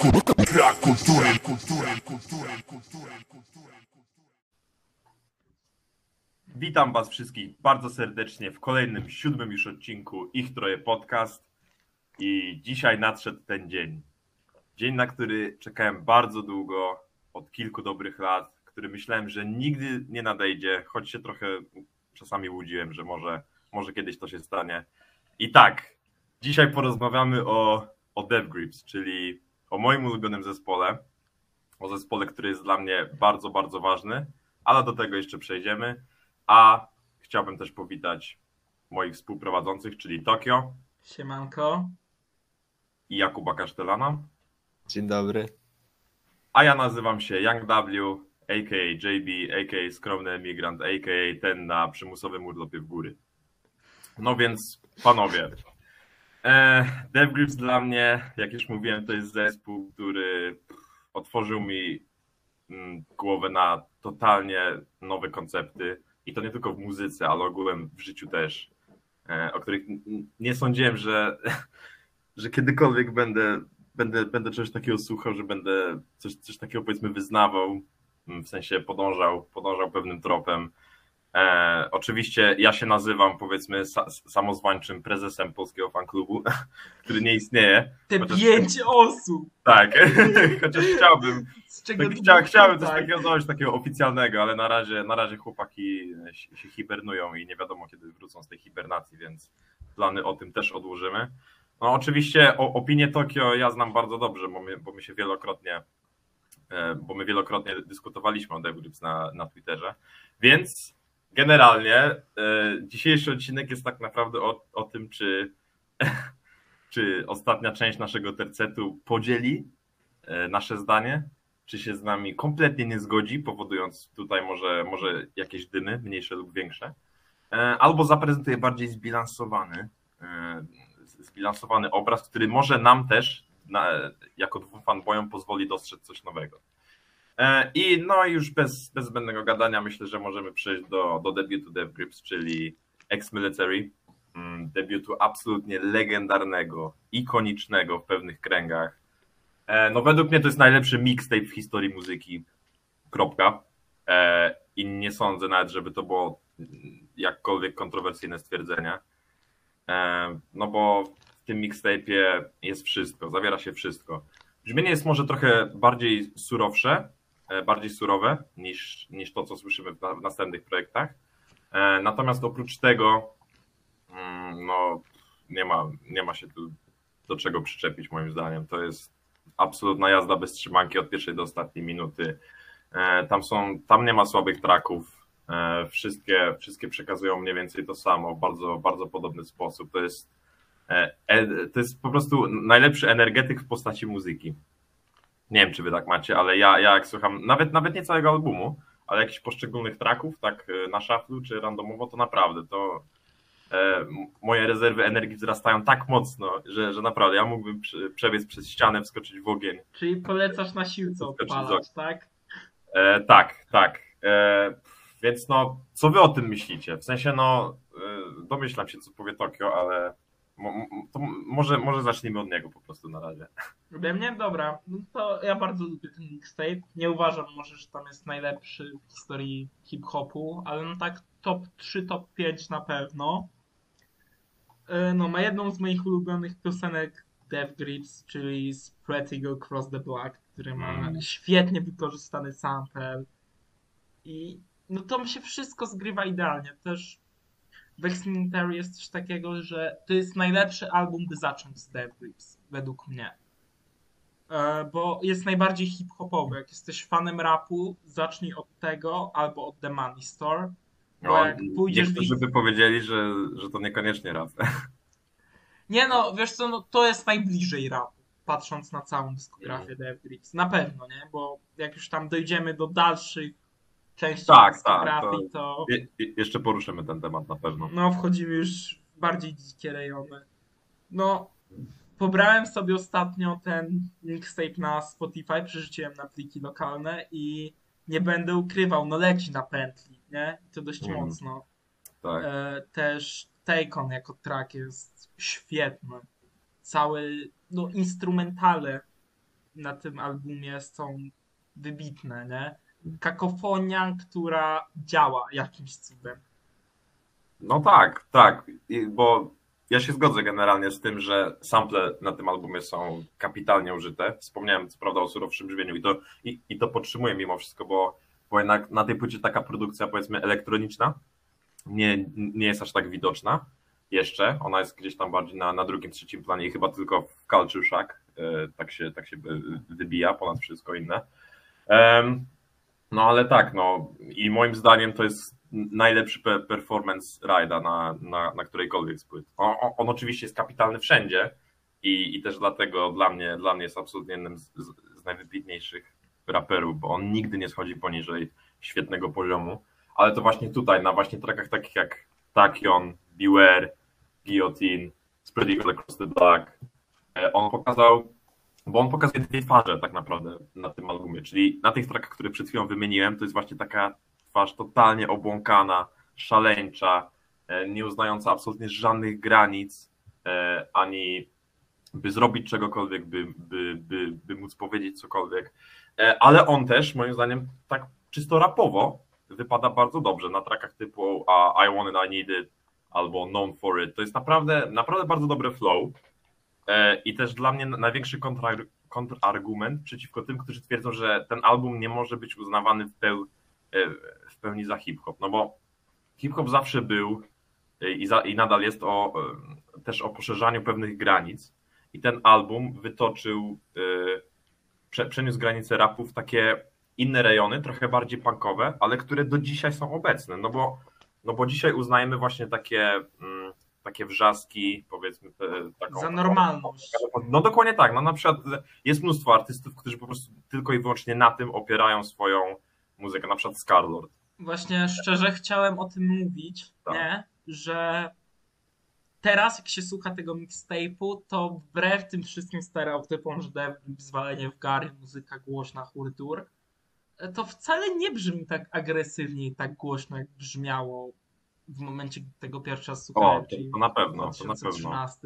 Brak kultury, kultury, kultury, kultury, kultury. Witam Was wszystkich bardzo serdecznie w kolejnym, siódmym już odcinku Ich Troje Podcast. I dzisiaj nadszedł ten dzień. Dzień, na który czekałem bardzo długo, od kilku dobrych lat, który myślałem, że nigdy nie nadejdzie, choć się trochę czasami łudziłem, że może, może kiedyś to się stanie. I tak, dzisiaj porozmawiamy o, o DevGrips, czyli o moim ulubionym zespole, o zespole, który jest dla mnie bardzo, bardzo ważny, ale do tego jeszcze przejdziemy. A chciałbym też powitać moich współprowadzących, czyli Tokio Siemanko. i Jakuba Kasztelana. Dzień dobry. A ja nazywam się Young W, a.k.a. JB, a.k.a. Skromny Emigrant, a.k.a. ten na przymusowym urlopie w góry. No więc, panowie, e, DevGrips dla mnie, jak już mówiłem, to jest zespół, który otworzył mi mm, głowę na totalnie nowe koncepty i to nie tylko w muzyce, ale ogółem w życiu też, e, o których nie sądziłem, że, że kiedykolwiek będę, będę, będę czegoś takiego słuchał, że będę coś, coś takiego powiedzmy wyznawał, mm, w sensie podążał, podążał pewnym tropem. E, oczywiście ja się nazywam powiedzmy sa, samozwańczym prezesem polskiego fanklubu, który nie istnieje. Te Chociaż- pięć osób. Tak, chociaż chciałbym, Z czego tak, chcia, chciałem coś takiego coś takiego oficjalnego, ale na razie, na razie chłopaki się, się hibernują i nie wiadomo kiedy wrócą z tej hibernacji, więc plany o tym też odłożymy. No oczywiście o, opinię Tokio ja znam bardzo dobrze, bo my, bo my się wielokrotnie e, bo my wielokrotnie dyskutowaliśmy o DevGrips na, na Twitterze, więc generalnie e, dzisiejszy odcinek jest tak naprawdę o, o tym, czy, czy ostatnia część naszego tercetu podzieli e, nasze zdanie, czy się z nami kompletnie nie zgodzi, powodując tutaj może, może jakieś dymy, mniejsze lub większe, e, albo zaprezentuje bardziej zbilansowany, zbilansowany obraz, który może nam też, na, jako dwóm fanboyom, pozwoli dostrzec coś nowego. E, I no już bez, bez zbędnego gadania myślę, że możemy przejść do, do debiutu DevGrips, czyli Ex-Military, mm, debiutu absolutnie legendarnego, ikonicznego w pewnych kręgach, E, No według mnie to jest najlepszy mixtape w historii muzyki. Kropka. E, I nie sądzę nawet, żeby to było jakkolwiek kontrowersyjne stwierdzenie. No bo w tym mixtape'ie jest wszystko, zawiera się wszystko. Brzmienie jest może trochę bardziej surowsze, bardziej surowe niż, niż to, co słyszymy w, na, w następnych projektach. E, Natomiast oprócz tego, mm, no, nie ma, nie ma się tu do czego przyczepić, moim zdaniem. To jest absolutna jazda bez trzymanki od pierwszej do ostatniej minuty. E, Tam są, tam nie ma słabych traków. E, Wszystkie, wszystkie przekazują mniej więcej to samo w bardzo, bardzo podobny sposób. To jest, e, e, to jest po prostu najlepszy energetyk w postaci muzyki. Nie wiem, czy wy tak macie, ale ja, ja jak słucham, nawet, nawet nie całego albumu, ale jakichś poszczególnych traków, tak e, na szaflu czy randomowo, to naprawdę to e, moje rezerwy energii wzrastają tak mocno, że, że naprawdę ja mógłbym prze- przebiec przez ścianę, wskoczyć w ogień. Czyli polecasz na siłce odpalać, tak? E, tak, tak. E, więc no, co wy o tym myślicie? W sensie, no, e, domyślam się, co powie Tokio, ale to może, może zacznijmy od niego po prostu na razie. Ode mnie? Dobra. No to ja bardzo lubię ten mixtape. Nie uważam może, że tam jest najlepszy w historii hip-hopu, ale no tak top 3, top 5 na pewno. E, No, ma jedną z moich ulubionych piosenek Death Grips, czyli Spread Eagle Cross the Black, który ma Mm. świetnie wykorzystany sample. I no to mi się wszystko zgrywa idealnie. Też w Ex-Military jest coś takiego, że to jest najlepszy album, by zacząć z Death Grips, według mnie. E, Bo jest najbardziej hip-hopowy. Jak jesteś fanem rapu, zacznij od tego albo od The Money Store. Bo No, jak pójdziesz niektórzy by powiedzieli, że, że to niekoniecznie rap. Nie no, wiesz co, no, to jest najbliżej rapu, patrząc na całą Mm. dyskografię Death Grips. Na pewno, nie? Bo jak już tam dojdziemy do dalszych części Tak, tak, to Je, je- jeszcze poruszymy ten temat na pewno. no wchodzimy już w bardziej dzikie rejony. No, pobrałem sobie ostatnio ten mixtape na Spotify, przerzuciłem na pliki lokalne i nie będę ukrywał, no leci na pętli, nie? I to dość Mhm. mocno. Tak. E, też Take On jako track jest świetny. Cały, no instrumentale na tym albumie są wybitne, nie? Kakofonia, która działa jakimś cudem. No tak, tak, bo ja się zgodzę generalnie z tym, że sample na tym albumie są kapitalnie użyte. Wspomniałem co prawda o surowszym brzmieniu i to, i, i to podtrzymuję mimo wszystko, bo, bo jednak na tej płycie taka produkcja powiedzmy elektroniczna nie, nie jest aż tak widoczna jeszcze. Ona jest gdzieś tam bardziej na, na drugim, trzecim planie i chyba tylko w Culture Shock e, tak się, tak się wy- wybija ponad wszystko inne. Em, no ale tak, no i moim zdaniem to jest najlepszy pe- performance rajda na, na, na którejkolwiek z płyt. On, on, oczywiście jest kapitalny wszędzie i, i też dlatego dla mnie, dla mnie jest absolutnie jednym z, z, najwybitniejszych raperów, bo on nigdy nie schodzi poniżej świetnego poziomu, ale to właśnie tutaj, na właśnie trackach takich jak Tachyon, Beware, Guillotine, Spread Eagle Across the Black, e, on pokazał bo on pokazuje dwie twarze tak naprawdę na tym albumie, czyli na tych trackach, które przed chwilą wymieniłem, to jest właśnie taka twarz totalnie obłąkana, szaleńcza, e, nie uznająca absolutnie żadnych granic, e, ani by zrobić czegokolwiek, by, by, by, by móc powiedzieć cokolwiek. E, Ale on też, moim zdaniem, tak czysto rapowo wypada bardzo dobrze na trackach typu I Want It, I Need It albo Known For It. To jest naprawdę, naprawdę bardzo dobre flow. E, I też dla mnie największy kontrar, kontrargument przeciwko tym, którzy twierdzą, że ten album nie może być uznawany w, peł, e, w pełni za hip-hop. No bo hip-hop zawsze był e, i, za, i nadal jest o, też o poszerzaniu pewnych granic. I ten album wytoczył, prze, przeniósł granice rapu w takie inne rejony, trochę bardziej punkowe, ale które do dzisiaj są obecne. No bo, no bo dzisiaj uznajemy właśnie takie. Takie wrzaski, powiedzmy, e, taką, Za normalność. no dokładnie tak. No na przykład jest mnóstwo artystów, którzy po prostu tylko i wyłącznie na tym opierają swoją muzykę, na przykład Scarlord. Właśnie szczerze chciałem o tym mówić, Tak. nie? Że teraz jak się słucha tego mixtape'u, to wbrew tym wszystkim stereotypom, że zwalenie w gary, muzyka głośna, hurdur, to wcale nie brzmi tak agresywnie i tak głośno, jak brzmiało w momencie, gdy tego pierwszy raz O, to, na pewno, to na pewno. 2013.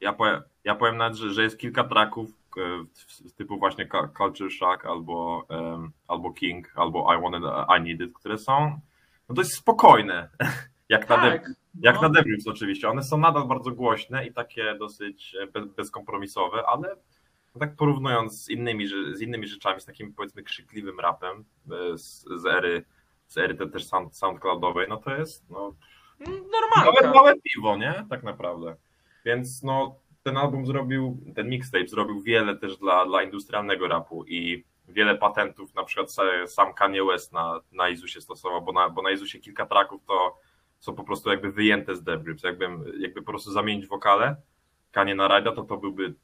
Ja powiem, ja powiem nawet, że, że jest kilka traków e, typu właśnie Cu- Culture Shock albo, em, albo King, albo I Want It, I Need It, które są no dość spokojne. Jak na, Tak, Dev- jak no. na Devils oczywiście. One są nadal bardzo głośne i takie dosyć e, bez, bezkompromisowe, ale no tak porównując z innymi, z innymi rzeczami, z takim powiedzmy krzykliwym rapem e, z, z ery, z ery te, też sound, soundcloudowej, no to jest no, Normalka. nawet małe piwo, nie? Tak naprawdę. Więc no, ten album zrobił, ten mixtape zrobił wiele też dla, dla industrialnego rapu i wiele patentów, na przykład sa- sam Kanye West na, na Izusie stosował, bo na, bo na Izusie kilka tracków to są po prostu jakby wyjęte z Dev Grips. Jakby, jakby po prostu zamienić wokale Kanye na Rida, to to byłby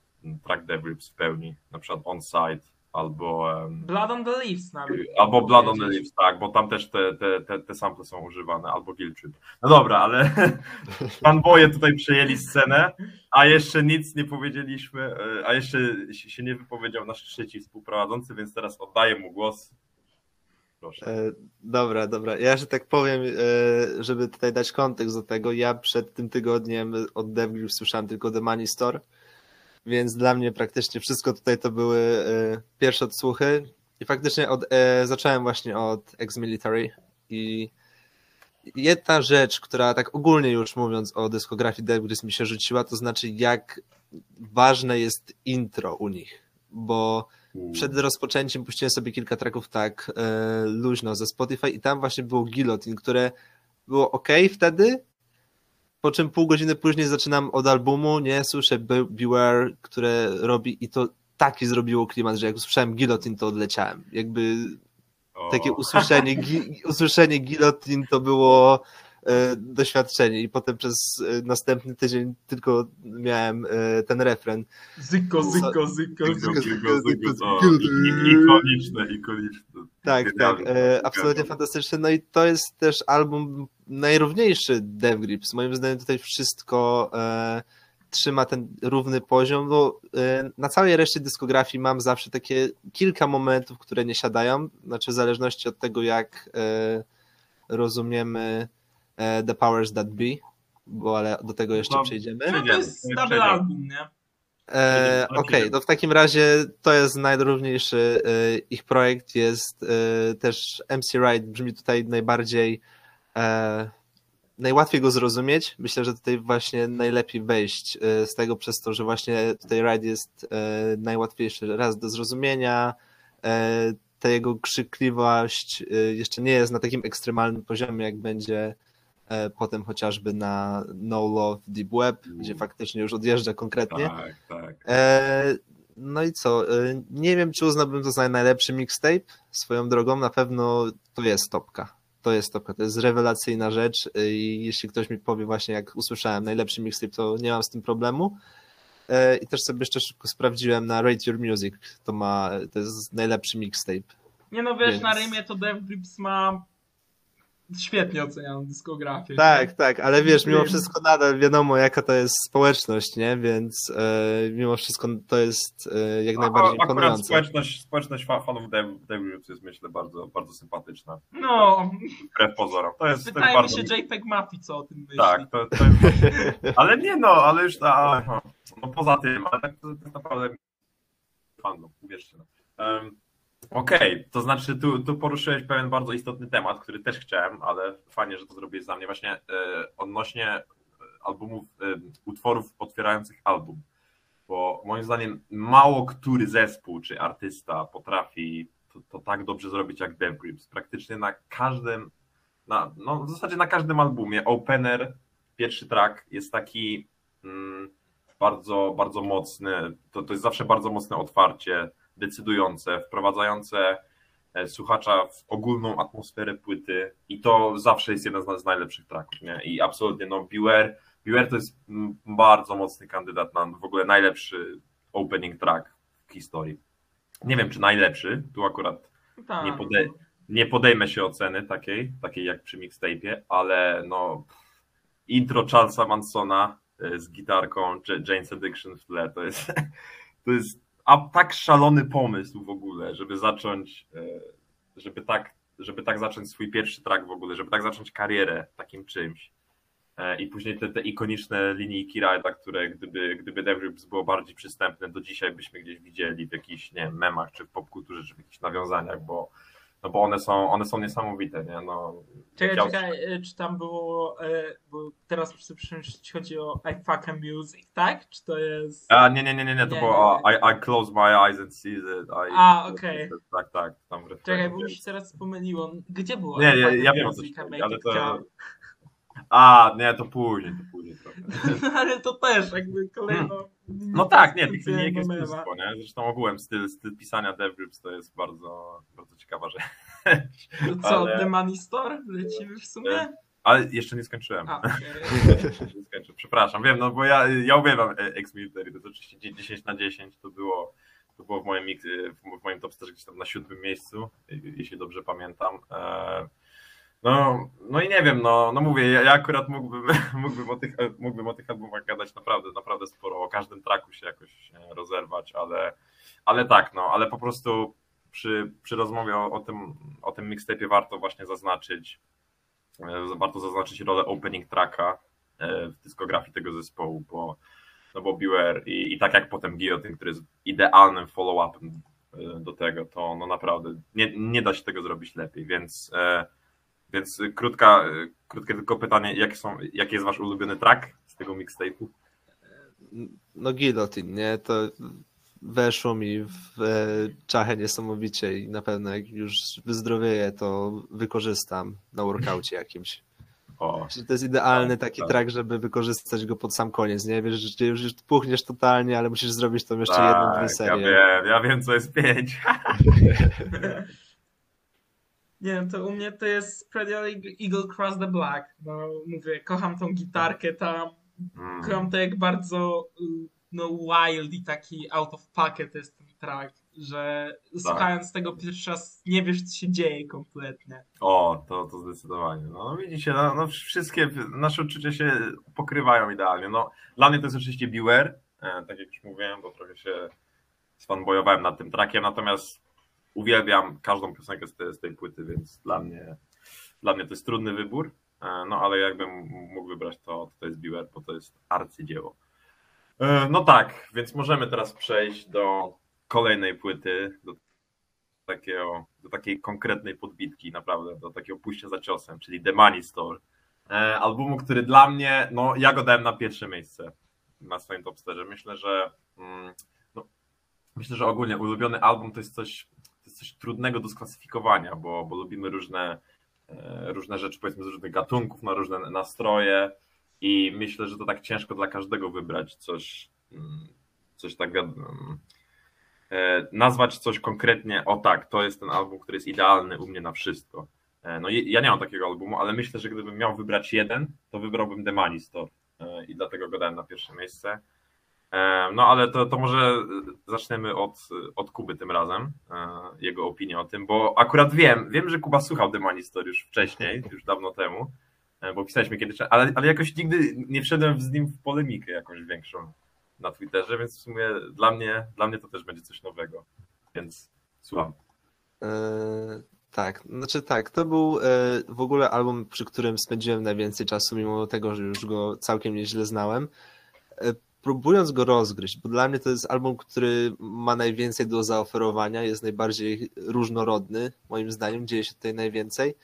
track Dev Grips w pełni. Na przykład On Side albo... em, Blood on the Leaves nawet. Albo Blood on the. Leaves, tak, bo tam też te, te, te, te sample są używane, albo Trip. No dobra, ale fanboye tutaj przejęli scenę, a jeszcze nic nie powiedzieliśmy, e, a jeszcze się nie wypowiedział nasz trzeci współprowadzący, więc teraz oddaję mu głos. Proszę. E, Dobra, dobra. Ja, że tak powiem, e, żeby tutaj dać kontekst do tego, ja przed tym tygodniem od DevGrip słyszałem tylko The Money Store, więc dla mnie praktycznie wszystko tutaj to były e, pierwsze odsłuchy. I faktycznie od, e, zacząłem właśnie od Ex-Military. I jedna rzecz, która tak ogólnie już mówiąc o dyskografii DevGrips mi się rzuciła, to znaczy jak ważne jest intro u nich, bo przed rozpoczęciem puściłem sobie kilka tracków tak e, luźno ze Spotify i tam właśnie było Guillotine, które było ok wtedy, po czym pół godziny później zaczynam od albumu, nie, słyszę Be- Beware, które robi i to taki zrobiło klimat, że jak usłyszałem Guillotine, to odleciałem. Jakby takie usłyszenie, gi, usłyszenie Guillotine to było doświadczenie i potem przez e, następny tydzień tylko miałem e, ten refren. Zyko, zyko, zyko, zyko. Guilt- i- Ikoniczne, ikoniczne. Tak, tak, Genialne. e, absolutnie fantastyczne. No i to jest też album najrówniejszy Dev Grips. Moim zdaniem tutaj wszystko e, trzyma ten równy poziom, bo e, na całej reszcie dyskografii mam zawsze takie kilka momentów, które nie siadają, znaczy w zależności od tego, jak e, rozumiemy e, The Powers That Be, bo ale do tego jeszcze No, przejdziemy. No to jest double album, nie? E, Okej, no w takim razie to jest najdrówniejszy e, ich projekt, jest e, też MC Ride brzmi tutaj najbardziej e, najłatwiej go zrozumieć. Myślę, że tutaj właśnie najlepiej wejść e, z tego przez to, że właśnie tutaj Ride jest e, najłatwiejszy raz do zrozumienia, e, ta jego krzykliwość e, jeszcze nie jest na takim ekstremalnym poziomie, jak będzie e, potem chociażby na No Love Deep Web, gdzie faktycznie już odjeżdża konkretnie. Tak, tak. E, no i co? E, nie wiem, czy uznałbym to za najlepszy mixtape. Swoją drogą, na pewno to jest topka. To jest topka, to jest rewelacyjna rzecz e, i jeśli ktoś mi powie właśnie, jak usłyszałem najlepszy mixtape, to nie mam z tym problemu. E, I też sobie jeszcze szybko sprawdziłem na Rate Your Music, to ma, to jest najlepszy mixtape. Nie no wiesz, Więc- na Rymie to Dev Grips ma świetnie ocenianą dyskografię. Tak, tak, ale wiesz, mimo wszystko nadal wiadomo, jaka to jest społeczność, nie? Więc e, mimo wszystko to jest e, jak najbardziej A- Akurat imponujące. społeczność, społeczność fa- fanów Devils jest myślę bardzo, bardzo sympatyczna. No, Wbrew pozorom. To jest, to jest pytajmy bardzo... się JPEG Mafii, co o tym myśli. Tak, to, to jest... Ale nie no, ale już ta, no poza tym, ale tak to, to naprawdę fandom, uwierzcie. No. Um, Okej, to znaczy tu, tu poruszyłeś pewien bardzo istotny temat, który też chciałem, ale fajnie, że to zrobiłeś za mnie właśnie e, odnośnie e, albumów, e, utworów otwierających album. Bo moim zdaniem mało który zespół czy artysta potrafi to, to tak dobrze zrobić jak Dev Grips. Praktycznie na każdym, na, no w zasadzie na każdym albumie opener, pierwszy track jest taki mm, bardzo, bardzo mocny. To, to jest zawsze bardzo mocne otwarcie, decydujące, wprowadzające e, słuchacza w ogólną atmosferę płyty i to zawsze jest jeden z, najlepszych tracków, nie? I absolutnie, no Beware, Beware to jest bardzo mocny kandydat na w ogóle najlepszy opening track w historii. Nie wiem, czy najlepszy, tu akurat tak. nie, pode, nie podejmę się oceny takiej, takiej jak przy mixtape'ie, ale no intro Charlesa Mansona e, z gitarką Jane's Addiction w tle, to jest, to jest a tak szalony pomysł w ogóle, żeby zacząć, e, żeby tak, żeby tak zacząć swój pierwszy track w ogóle, żeby tak zacząć karierę takim czymś. E, I później te, te ikoniczne linijki Ride'a, które gdyby, gdyby Devrips było bardziej przystępne, do dzisiaj byśmy gdzieś widzieli w jakichś nie wiem, memach, czy w popkulturze, czy w jakichś nawiązaniach, bo, no bo one są, one są niesamowite, nie? No, Czekaj, czekaj, czy tam było, e, bo teraz czy chodzi o I fuck a music, tak? Czy to jest... A, nie, nie, nie, nie, nie, to Nie, było nie, I, I close my eyes and see it. I, A, okej. Tak, tak, tam w Czekaj, bo mi się teraz pomyliło. Gdzie było Nie, I ja- wiem, music, make ale to-? A, nie, to później, to później trochę. Ale to też jakby kolejno... No tak, nie, linijek jest mema. mnóstwo, nie? Zresztą ogółem styl, styl pisania DevGrips to jest bardzo, bardzo ciekawa rzecz. To co, ale- The Money Store? Lecimy w sumie? Ale jeszcze nie skończyłem. A. Jeszcze nie skończę. Przepraszam, wiem, no bo ja, ja uwielbiam e- Ex-Military, to jest oczywiście 10 na 10, to było, to było w moim, mix, w moim top 4 gdzieś tam na siódmym miejscu, jeśli dobrze pamiętam. E, No, no i nie wiem, no, no mówię, ja, ja akurat mógłbym, mógłbym, o tych, mógłbym o tych albumach gadać naprawdę, naprawdę sporo, o każdym traku się jakoś e, rozerwać, ale, ale tak, no, ale po prostu przy, przy rozmowie o, o tym, o tym mixtape'ie warto właśnie zaznaczyć, e, warto zaznaczyć rolę opening tracka e, w dyskografii tego zespołu, bo, no bo Beware i, i tak jak potem Guillotine, który jest idealnym follow-upem do tego, to no naprawdę nie, nie da się tego zrobić lepiej, więc e, więc krótka, e, krótkie tylko pytanie, jakie są, jaki jest wasz ulubiony track z tego mixtape'u? No Guillotine, nie? To weszło mi w e, czachę niesamowicie i na pewno jak już wyzdrowieję, to wykorzystam na workaucie jakimś. O, To jest idealny taki tak. track, żeby wykorzystać go pod sam koniec, nie? Wiesz, że już puchniesz totalnie, ale musisz zrobić tą jeszcze tak, jedną, dwie ja serię. wiem, ja wiem co jest pięć. Nie wiem, to u mnie to jest Spread Your Eagle Cross the Black. No mówię, kocham tą gitarkę tam, Mm, kocham to jak bardzo no wild i taki out of pocket jest ten track, że Tak. słuchając tego pierwszy raz nie wiesz co się dzieje kompletnie. O, to, to zdecydowanie. No, widzicie, no, no wszystkie nasze uczucia się pokrywają idealnie. No, dla mnie to jest oczywiście Beware, e, tak jak już mówiłem, bo trochę się sfanboyowałem nad tym trackiem, natomiast uwielbiam każdą piosenkę z tej, z tej płyty, więc dla mnie, dla mnie to jest trudny wybór, e, no ale jakbym mógł wybrać to, to jest Beware, bo to jest arcydzieło. E, No tak, więc możemy teraz przejść do kolejnej płyty, do, takiego, do takiej konkretnej podbitki, naprawdę, do takiego pójścia za ciosem, czyli The Money Store. E, Albumu, który dla mnie, no ja go dałem na pierwsze miejsce na swoim topsterze. Myślę, że mm, no, myślę, że ogólnie ulubiony album to jest coś, coś trudnego do sklasyfikowania, bo, bo lubimy różne, e, różne rzeczy, powiedzmy z różnych gatunków, na różne nastroje i myślę, że to tak ciężko dla każdego wybrać coś, mm, coś tak mm, e, nazwać coś konkretnie, o tak, to jest ten album, który jest idealny u mnie na wszystko. E, No ja nie mam takiego albumu, ale myślę, że gdybym miał wybrać jeden, to wybrałbym The Money Store i dlatego go dałem na pierwsze miejsce. E, No ale to, to może zaczniemy od, od Kuby tym razem, e, jego opinię o tym, bo akurat wiem, wiem, że Kuba słuchał The Money Store już wcześniej, już dawno temu, e, bo pisaliśmy kiedyś, ale, ale jakoś nigdy nie wszedłem z nim w polemikę jakąś większą na Twitterze, więc w sumie dla mnie, dla mnie to też będzie coś nowego, więc słucham. E, tak, znaczy tak, to był e, w ogóle album, przy którym spędziłem najwięcej czasu, mimo tego, że już go całkiem nieźle znałem. Próbując go rozgryźć, bo dla mnie to jest album, który ma najwięcej do zaoferowania, jest najbardziej różnorodny, moim zdaniem, dzieje się tutaj najwięcej.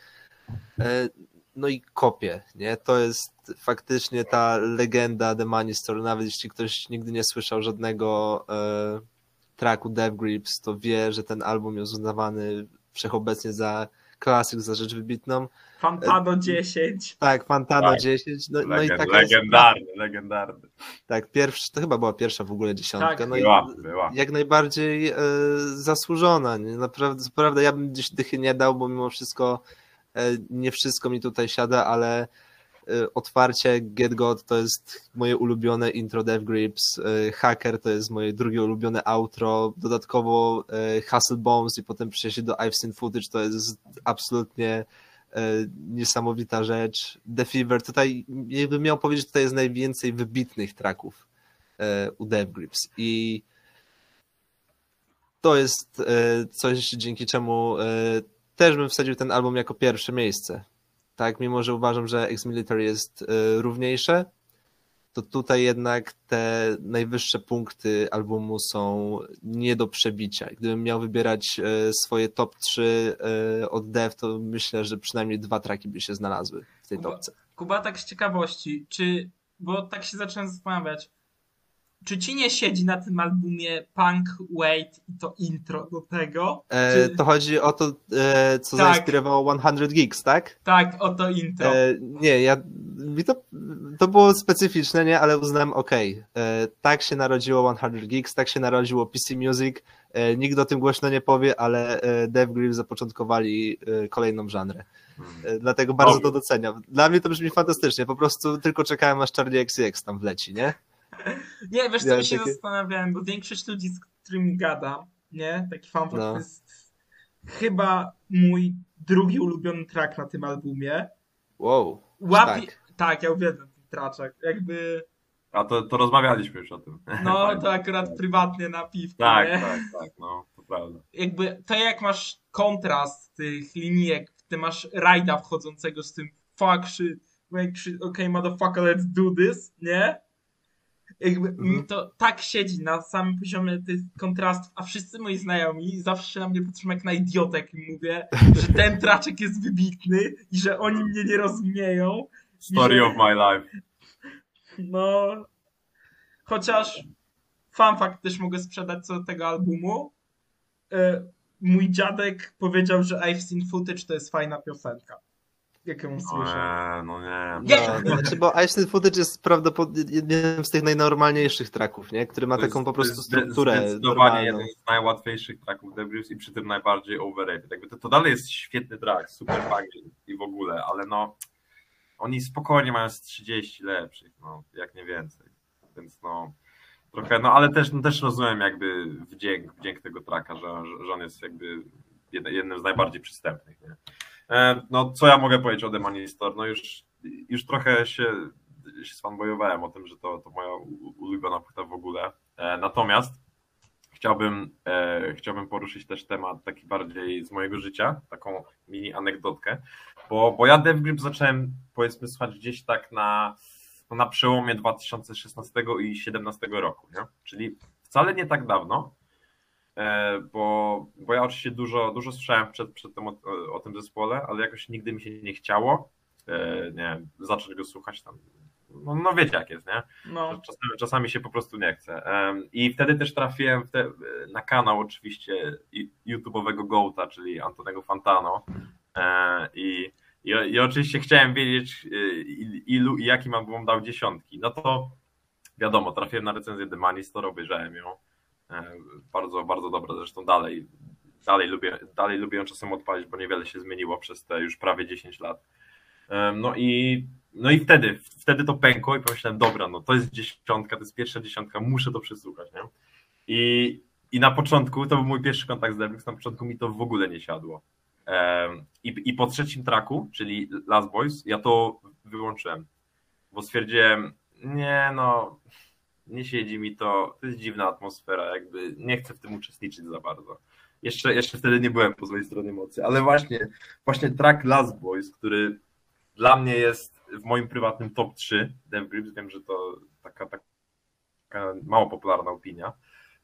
E, no i kopie, nie? To jest faktycznie ta legenda The Money Store, nawet jeśli ktoś nigdy nie słyszał żadnego e, tracku Dev Grips, to wie, że ten album jest uznawany wszechobecnie za klasyk, za rzecz wybitną. Fantano 10. Tak, Fantano Tak. 10. No, no i Legend, tak legendarny, legendarny. tak, pierwszy, to chyba była pierwsza w ogóle dziesiątka. Tak, no i Była, była. jak najbardziej e, zasłużona. Nie? Naprawdę, co prawda ja bym gdzieś dychy nie dał, bo mimo wszystko e, nie wszystko mi tutaj siada, ale e, otwarcie Get God to jest moje ulubione intro Dev Grips, e, Hacker to jest moje drugie ulubione outro, dodatkowo e, Hustle Bones i potem przejście do I've Seen Footage to jest absolutnie niesamowita rzecz. The Fever, tutaj jakbym miał powiedzieć, tutaj jest najwięcej wybitnych tracków e, u Dev Grips i to jest e, coś, dzięki czemu e, też bym wsadził ten album jako pierwsze miejsce. Tak, mimo że uważam, że Ex-Military jest e, równiejsze, to tutaj jednak te najwyższe punkty albumu są nie do przebicia. Gdybym miał wybierać e, swoje top 3 e, od Dev, to myślę, że przynajmniej dwa traki by się znalazły w tej Kuba- topce. Kuba, tak z ciekawości, czy, bo tak się zacząłem zastanawiać, czy ci nie siedzi na tym albumie Punk Wait i to intro do tego? E, Czy- to chodzi o to, e, co Tak. zainspirowało 100 Gigs, tak? Tak, o to intro. E, nie, ja, mi to, to było specyficzne, nie, ale uznałem, okej, e, tak się narodziło 100 Gigs, tak się narodziło PC Music, e, nikt o tym głośno nie powie, ale e, Dev Grill zapoczątkowali e, kolejną żanrę, dlatego bardzo to doceniam. Dla mnie to brzmi fantastycznie, po prostu tylko czekałem aż Charlie XCX tam wleci, nie? Nie, wiesz co, Ja mi się takie- zastanawiałem, bo większość ludzi, z którymi gadam, nie, taki fanfakt No. to jest chyba mój drugi ulubiony track na tym albumie. Wow, Łapie... tak. Tak. ja uwielbiam ten traczek. Jakby, A to, to rozmawialiśmy już o tym. no to akurat prywatnie na piwku, Tak, nie? tak, tak, no, to prawda. Jakby to jak masz kontrast tych linijek, ty masz rajda wchodzącego z tym fuck shit, shit, okay motherfucker, let's do this, nie? Jakby Mhm. mi to tak siedzi na samym poziomie tych kontrastów, a wszyscy moi znajomi zawsze się na mnie patrzą jak na idiotę, jak im mówię, że ten traczek jest wybitny i że oni mnie nie rozumieją. Story że- of my life. No, chociaż fun fact też mogę sprzedać co do tego albumu. E, Mój dziadek powiedział, że I've seen footage to jest fajna piosenka. Jak ją No słyszę. nie, no nie. Nie. No, znaczy, bo Ice Footage jest prawdopodobnie jednym z tych najnormalniejszych traków, nie? Który ma To jest- taką po to prostu jest strukturę Zdecydowanie normalną. jeden z najłatwiejszych tracków The Blues i przy tym najbardziej overrated. Jakby to, to dalej jest świetny track, super fajny i w ogóle, ale no oni spokojnie mają z 30 lepszych, no jak nie więcej. Więc no trochę, no ale też, no, też rozumiem jakby wdzięk, wdzięk tego tracka, że, że, on jest jakby jed- jednym z najbardziej przystępnych. Nie? E, No co ja mogę powiedzieć o Store? No już, już trochę się, się sfanbojowałem o tym, że to, to moja ulubiona płyta w ogóle. E, Natomiast chciałbym, e, chciałbym poruszyć też temat taki bardziej z mojego życia, taką mini anegdotkę, bo, bo ja Dev Grip zacząłem powiedzmy słuchać gdzieś tak na na przełomie 2016 i 2017 roku, nie? czyli wcale nie tak dawno, bo, bo ja oczywiście dużo, dużo słyszałem przed, przed tym o, o tym zespole, ale jakoś nigdy mi się nie chciało e, nie wiem, zacząć go słuchać tam. No, no wiecie jak jest, nie? No. Czasami, czasami się po prostu nie chce. I wtedy też trafiłem te, na kanał oczywiście YouTube'owego Gołta, czyli Antonego Fantano. E, I, i, I oczywiście chciałem wiedzieć, il- ilu i jakim album dał dziesiątki. No to wiadomo, trafiłem na recenzję The Money Store, obejrzałem ją. E, Bardzo, bardzo dobra, zresztą dalej, dalej, lubię, dalej lubię ją czasem odpalić, bo niewiele się zmieniło przez te już prawie 10 lat. Em, No i, no i wtedy, wtedy to pękło i pomyślałem, dobra, no to jest dziesiątka, to jest pierwsza dziesiątka, muszę to przesłuchać, nie? I, i na początku, to był mój pierwszy kontakt z Devrix, na początku mi to w ogóle nie siadło. Em, I, I po trzecim traku, czyli Last Boys, ja to wyłączyłem, bo stwierdziłem, nie no, nie siedzi mi to, to jest dziwna atmosfera, jakby nie chcę w tym uczestniczyć za bardzo. Jeszcze, jeszcze wtedy nie byłem po złej stronie mocy, ale właśnie, właśnie track Last Boys, który dla mnie jest w moim prywatnym top 3 Dev Grips, wiem, że to taka, taka mało popularna opinia,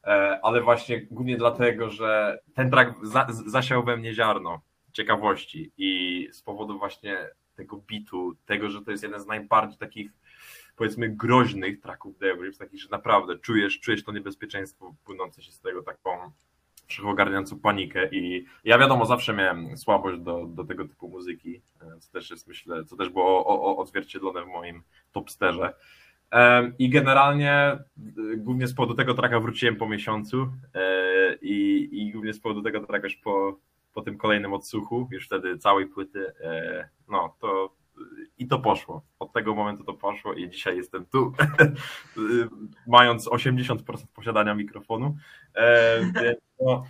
e, ale właśnie głównie dlatego, że ten track za, zasiał we mnie ziarno ciekawości i z powodu właśnie tego bitu, tego, że to jest jeden z najbardziej takich powiedzmy groźnych tracków Dev Grips, takich, że naprawdę czujesz, czujesz to niebezpieczeństwo płynące się z tego taką wszechogarniającą panikę i ja wiadomo, zawsze miałem słabość do, do tego typu muzyki, e, co też jest myślę, co też było o, o, odzwierciedlone w moim topsterze. Em, I generalnie y, głównie z powodu tego traka wróciłem po miesiącu e, i, i głównie z powodu tego traka już po, po tym kolejnym odsłuchu, już wtedy całej płyty, e, no to i to poszło. Od tego momentu to poszło i dzisiaj jestem tu, mając 80% posiadania mikrofonu. E, więc no,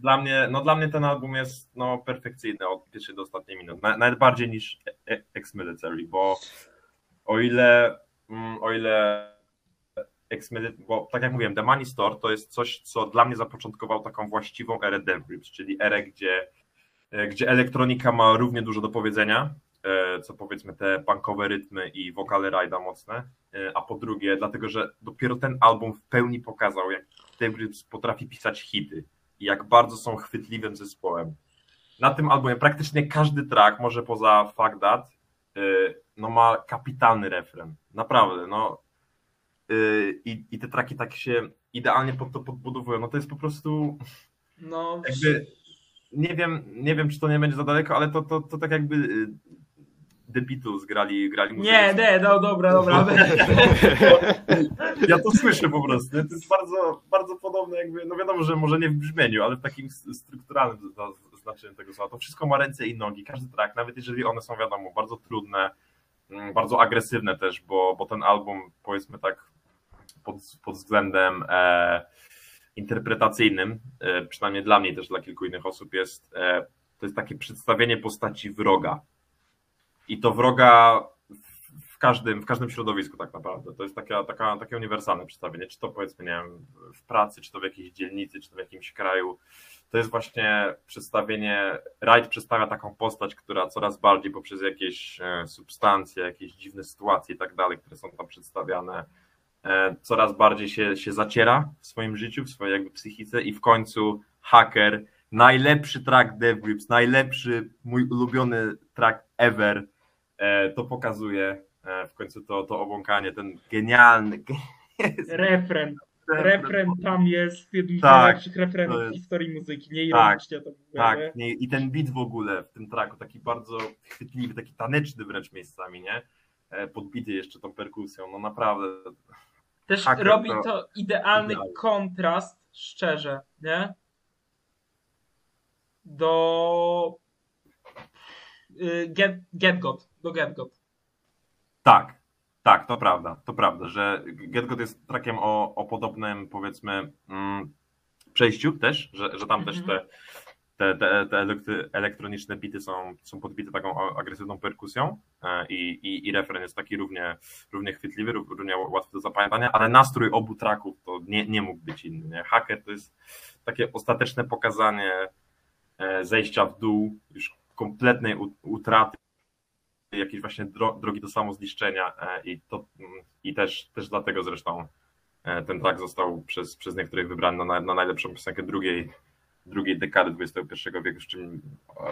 dla mnie, no dla mnie ten album jest no, perfekcyjny od pierwszej do ostatniej minuty. Na- Nawet bardziej niż E- Ex-Military, bo o ile, mm, o ile Ex-Military, bo tak jak mówiłem, The Money Store to jest coś, co dla mnie zapoczątkowało taką właściwą erę Dev Grips, czyli erę, gdzie, e, gdzie elektronika ma równie dużo do powiedzenia, e, co powiedzmy te punkowe rytmy i wokale rajda mocne, e, a po drugie, dlatego, że dopiero ten album w pełni pokazał, jak Grips potrafi pisać hity i jak bardzo są chwytliwym zespołem. Na tym albumie praktycznie każdy track, może poza Fuck That, y, no ma kapitalny refren. Naprawdę, no. I, I te traki tak się idealnie pod to podbudowują. No to jest po prostu No, jakby nie wiem, nie wiem, czy to nie będzie za daleko, ale to, to, to tak jakby y, The Beatles grali, grali muzykę nie, nie, no dobra, dobra. Ja to słyszę po prostu. To jest bardzo, bardzo podobne, jakby, no wiadomo, że może nie w brzmieniu, ale w takim strukturalnym znaczeniu tego słowa. To wszystko ma ręce i nogi, każdy track, nawet jeżeli one są, wiadomo, bardzo trudne, mm, bardzo agresywne też, bo, bo ten album, powiedzmy tak, pod, pod względem e, interpretacyjnym, e, przynajmniej dla mnie też dla kilku innych osób, jest e, to jest takie przedstawienie postaci wroga. I to wroga w każdym, w każdym środowisku tak naprawdę. To jest taka, taka, takie uniwersalne przedstawienie, czy to powiedzmy, nie wiem, w pracy, czy to w jakiejś dzielnicy, czy to w jakimś kraju. To jest właśnie przedstawienie, Wright przedstawia taką postać, która coraz bardziej poprzez jakieś e, substancje, jakieś dziwne sytuacje i tak dalej, które są tam przedstawiane, e, coraz bardziej się, się zaciera w swoim życiu, w swojej jakby psychice i w końcu haker, najlepszy track Dev Grips, najlepszy, mój ulubiony track ever, to pokazuje e, w końcu to, to obłąkanie, ten genialny Refren. Refren tam jest jednym z Tak, najlepszych refrenów jest- historii muzyki. Nie ironicznie to? Tak, nie, i ten beat w ogóle w tym tracku, taki bardzo chwytliwy, taki taneczny wręcz miejscami, nie? E, Podbity jeszcze tą perkusją, no naprawdę. Też Hacker robi to- to idealny idealnie. kontrast, szczerze, nie? Do y, Get, Get God, do Get God. Tak, tak, to prawda, to prawda, że Get God jest trackiem o, o podobnym, powiedzmy, mm, przejściu też, że, że tam też Mhm. te, te, te, te elektroniczne bity są, są podbite taką agresywną perkusją e, i, i, i refren jest taki równie, równie chwytliwy, rów- równie łatwy do zapamiętania, ale nastrój obu traków to nie, nie mógł być inny. Nie? Hacker to jest takie ostateczne pokazanie e, zejścia w dół, już kompletnej utraty jakieś właśnie dro, drogi do samozniszczenia e, i, to, mm, i też, też dlatego zresztą e, ten track został przez, przez niektórych wybrany na, na najlepszą piosenkę drugiej, drugiej dekady XXI wieku, z czym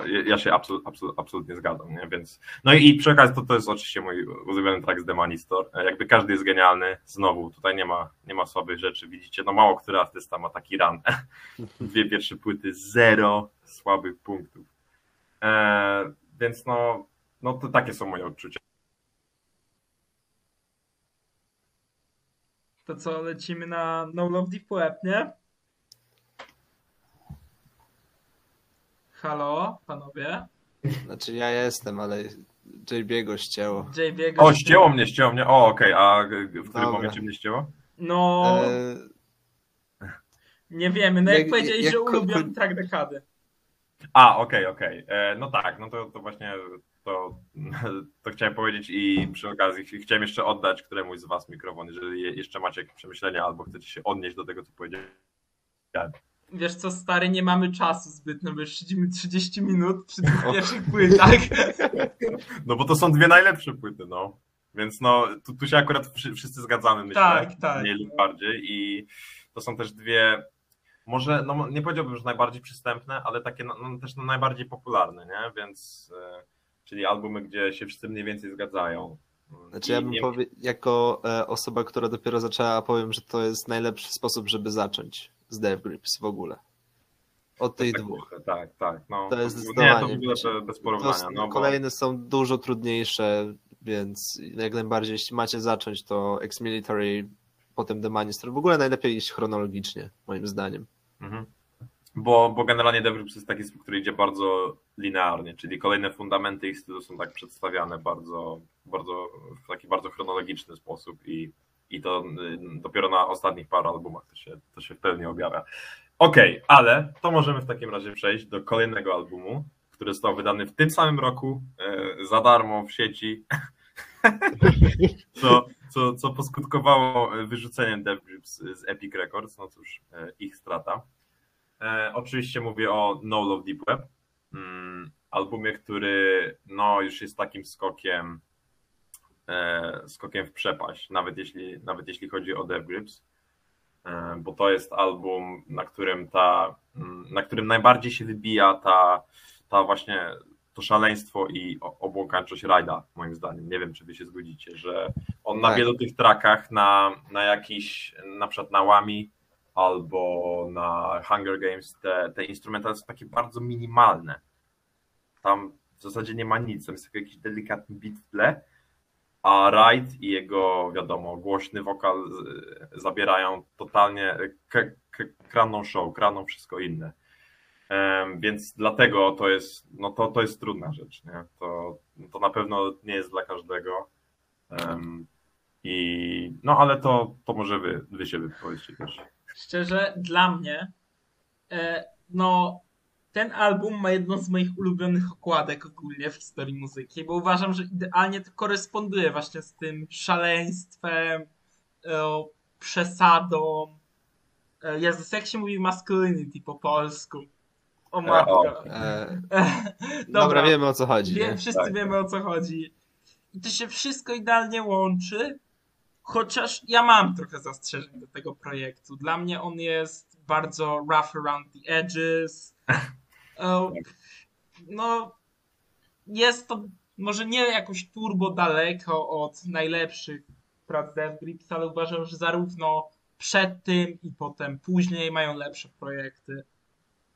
e, ja się absolut, absolut, absolutnie zgadzam, nie? więc no i, i przy okazji to, to jest oczywiście mój ulubiony track z The Money Store, jakby każdy jest genialny, znowu tutaj nie ma, nie ma słabych rzeczy, widzicie, no mało który artysta ma taki run, dwie pierwsze płyty, zero słabych punktów, e, więc no, no to takie są moje odczucia. To co, lecimy na No Love Deep Web, nie? Halo, panowie? Znaczy ja jestem, ale JB'ego ścięło. JB O, ścięło mnie, ścięło mnie, o okej, a w którym Dobra. momencie mnie ścięło? No, E, nie wiemy. No jak, jak- powiedziałeś, jak że ulubiony track dekady. A, okej, okej. E, No tak, no to, to właśnie to, to chciałem powiedzieć i przy okazji ch- chciałem jeszcze oddać któremuś z Was mikrofon, jeżeli je- jeszcze macie jakieś przemyślenia albo chcecie się odnieść do tego, co powiedziałem. Wiesz co, stary, nie mamy czasu zbytnio, bo już siedzimy 30 minut przy tych pierwszych płytach. No bo to są dwie najlepsze płyty, no. Więc no, tu, tu się akurat wszy- wszyscy zgadzamy, myślę. Tak, tak. Mniej lub bardziej i to są też dwie, może, no nie powiedziałbym, że najbardziej przystępne, ale takie no, no, też no, najbardziej popularne, nie? Więc, e, czyli albumy, gdzie się wszyscy mniej więcej zgadzają. Znaczy I ja bym nie- powie, jako e, osoba, która dopiero zaczęła, powiem, że to jest najlepszy sposób, żeby zacząć z Dev Grips w ogóle. Od tych tak, dwóch. Tak, tak. No, To jest Nie, zdecydowanie. to w ogóle be- bez To porównania. s- No, bo, kolejne są dużo trudniejsze, więc jak najbardziej, jeśli macie zacząć, to Ex-Military, potem The Manister. W ogóle najlepiej iść chronologicznie, moim zdaniem. mhm. Bo, bo generalnie DevRips jest taki zespół, który idzie bardzo linearnie, czyli kolejne fundamenty ich stylu są tak przedstawiane bardzo, bardzo w taki bardzo chronologiczny sposób i, i to y, dopiero na ostatnich paru albumach to się, to się w pełni objawia. Okej, ale to możemy w takim razie przejść do kolejnego albumu, który został wydany w tym samym roku e, za darmo w sieci, co, co, co poskutkowało wyrzuceniem Dev Grips z Epic Records, no cóż, e, ich strata. E, oczywiście mówię o No Love Deep Web, mm, albumie, który no już jest takim skokiem e, skokiem w przepaść, nawet jeśli, nawet jeśli chodzi o Dev Grips, e, bo to jest album, na którym ta, mm, na którym najbardziej się wybija ta, ta właśnie to szaleństwo i obłąkańczość rajda, moim zdaniem. Nie wiem, czy wy się zgodzicie, że on na Tak. wielu tych trackach, na, na jakiś, na przykład na Łami albo na Hunger Games, te, te instrumenty są takie bardzo minimalne. Tam w zasadzie nie ma nic, tam jest tylko jakiś delikatny beat w tle, a Raid i jego, wiadomo, głośny wokal zabierają totalnie, kraną show, kraną wszystko inne. Em, Więc dlatego to jest, no to, to jest trudna rzecz, nie? To, to na pewno nie jest dla każdego. Em, I no ale to, to może wy, wy się wypowiedzcie też. Szczerze, dla mnie, e, no, ten album ma jedną z moich ulubionych okładek ogólnie w historii muzyki, bo uważam, że idealnie to koresponduje właśnie z tym szaleństwem, e, przesadą. E, Jezus, jak się mówi masculinity po polsku? O matko. E, Dobra, dobra. wiemy o co chodzi. Nie? wszyscy Tak, wiemy o co chodzi. I to się wszystko idealnie łączy, chociaż ja mam trochę zastrzeżeń do tego projektu. Dla mnie on jest bardzo rough around the edges. No, jest to może nie jakoś turbo daleko od najlepszych prac Death Grips, ale uważam, że zarówno przed tym i potem później mają lepsze projekty.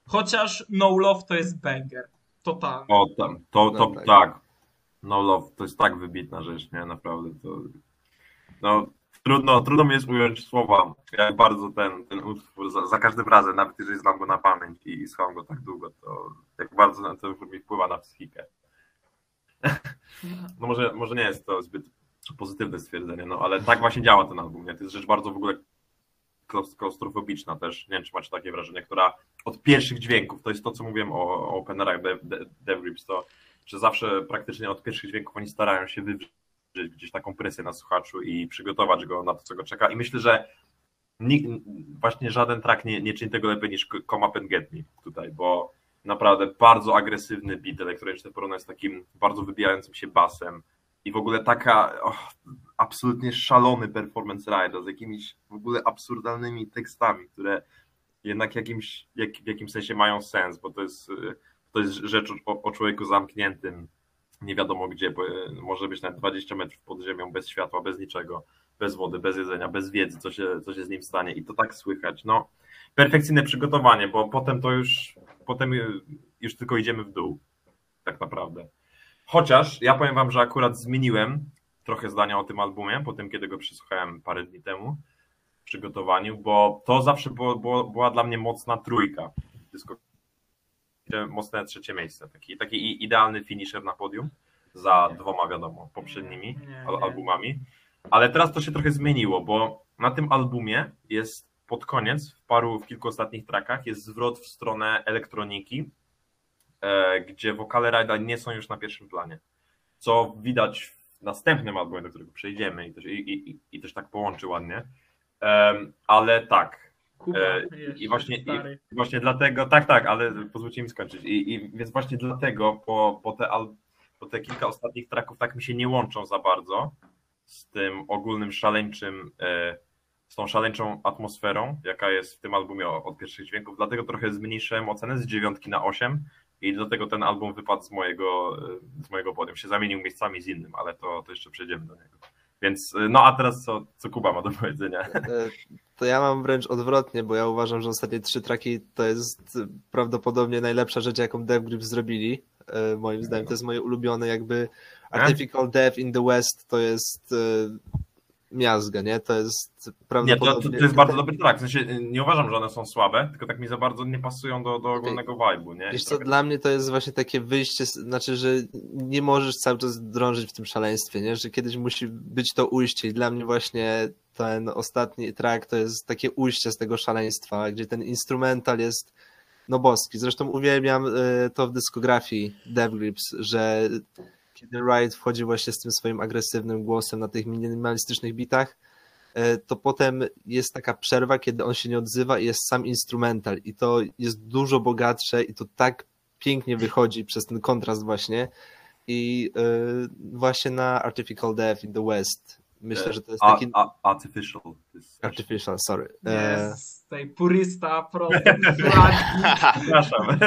Chociaż No Love to jest banger. Totalnie. O tam, to, to No tak. tak. No Love to jest tak wybitna rzecz, nie? Naprawdę to. No, trudno, trudno mi jest ująć słowa, jak bardzo ten, ten utwór za, za każdym razem, nawet jeżeli znam go na pamięć i, i słucham go tak długo, to jak bardzo ten utwór mi wpływa na psychikę. No może, może nie jest to zbyt pozytywne stwierdzenie, no ale tak właśnie działa ten album, nie? To jest rzecz bardzo w ogóle klaus- klaustrofobiczna też, nie wiem czy macie takie wrażenie, która od pierwszych dźwięków, to jest to co mówiłem o, o openerach Dev, Grips, to że zawsze praktycznie od pierwszych dźwięków oni starają się wywrzeć gdzieś taką presję na słuchaczu i przygotować go na to, co go czeka. I myślę, że ni- właśnie żaden track nie, nie czyni tego lepiej niż Come Up and Get Me tutaj, bo Naprawdę bardzo agresywny beat elektroniczny porównany z takim bardzo wybijającym się basem i w ogóle taka oh, absolutnie szalony performance rider z jakimiś w ogóle absurdalnymi tekstami, które jednak jakimś, jak, w jakimś sensie mają sens, bo to jest, to jest rzecz o, o człowieku zamkniętym nie wiadomo gdzie, bo y, może być nawet 20 metrów pod ziemią, bez światła, bez niczego, bez wody, bez jedzenia, bez wiedzy, co się, co się z nim stanie i to tak słychać. No, perfekcyjne przygotowanie, bo potem to już, potem y, już tylko idziemy w dół, tak naprawdę. Chociaż ja powiem wam, że akurat zmieniłem trochę zdania o tym albumie, po tym, kiedy go przesłuchałem parę dni temu w przygotowaniu, bo to zawsze było, było, była dla mnie mocna trójka. Mocne trzecie miejsce. Taki, taki idealny finisher na podium za dwoma, wiadomo, poprzednimi albumami. Ale teraz to się trochę zmieniło, bo na tym albumie jest pod koniec, w paru, w kilku ostatnich trackach, jest zwrot w stronę elektroniki, e, gdzie wokale Rajda nie są już na pierwszym planie. Co widać w następnym albumie, do którego przejdziemy i też, i, i, i też tak połączy ładnie. Em, ale tak, Kuba, E, i właśnie- i-. Właśnie dlatego, tak, tak, ale pozwólcie mi skończyć. I, i więc właśnie dlatego, po, po, te, al- po te kilka ostatnich traków tak mi się nie łączą za bardzo z tym ogólnym szaleńczym, e, z tą szaleńczą atmosferą, jaka jest w tym albumie od pierwszych dźwięków. Dlatego trochę zmniejszyłem ocenę z dziewiątki na 8 i dlatego ten album wypadł z mojego, e, z mojego podium. Się zamienił miejscami z innym, ale to, to jeszcze przejdziemy do niego. Więc, no a teraz co, co Kuba ma do powiedzenia? To ja mam wręcz odwrotnie, bo ja uważam, że ostatnie trzy traki to jest e, prawdopodobnie najlepsza rzecz, jaką Death Grip zrobili. E, Moim zdaniem to jest moje ulubione jakby Artificial Death in the West to jest e, miazga, nie? To jest Nie, to, prawdopodobnie... to, to jest bardzo dobry track. W sensie y, nie uważam, że one są słabe, tylko tak mi za bardzo nie pasują do, do ogólnego vibe'u, nie? Wiesz co, Trochę- dla mnie to jest właśnie takie wyjście, znaczy, że nie możesz cały czas drążyć w tym szaleństwie, nie? Że kiedyś musi być to ujście i dla mnie właśnie ten ostatni track to jest takie ujście z tego szaleństwa, gdzie ten instrumental jest no boski. Zresztą uwielbiam y, to w dyskografii Dev Grips, że kiedy Riot wchodzi właśnie z tym swoim agresywnym głosem na tych minimalistycznych bitach, y, to potem jest taka przerwa, kiedy on się nie odzywa i jest sam instrumental i to jest dużo bogatsze i to tak pięknie wychodzi przez ten kontrast właśnie i y, właśnie na Artificial Death in the West myślę, że to jest A, taki a, artificial. To jest- artificial, sorry. E, Jest tutaj purysta, prosto. Przepraszam.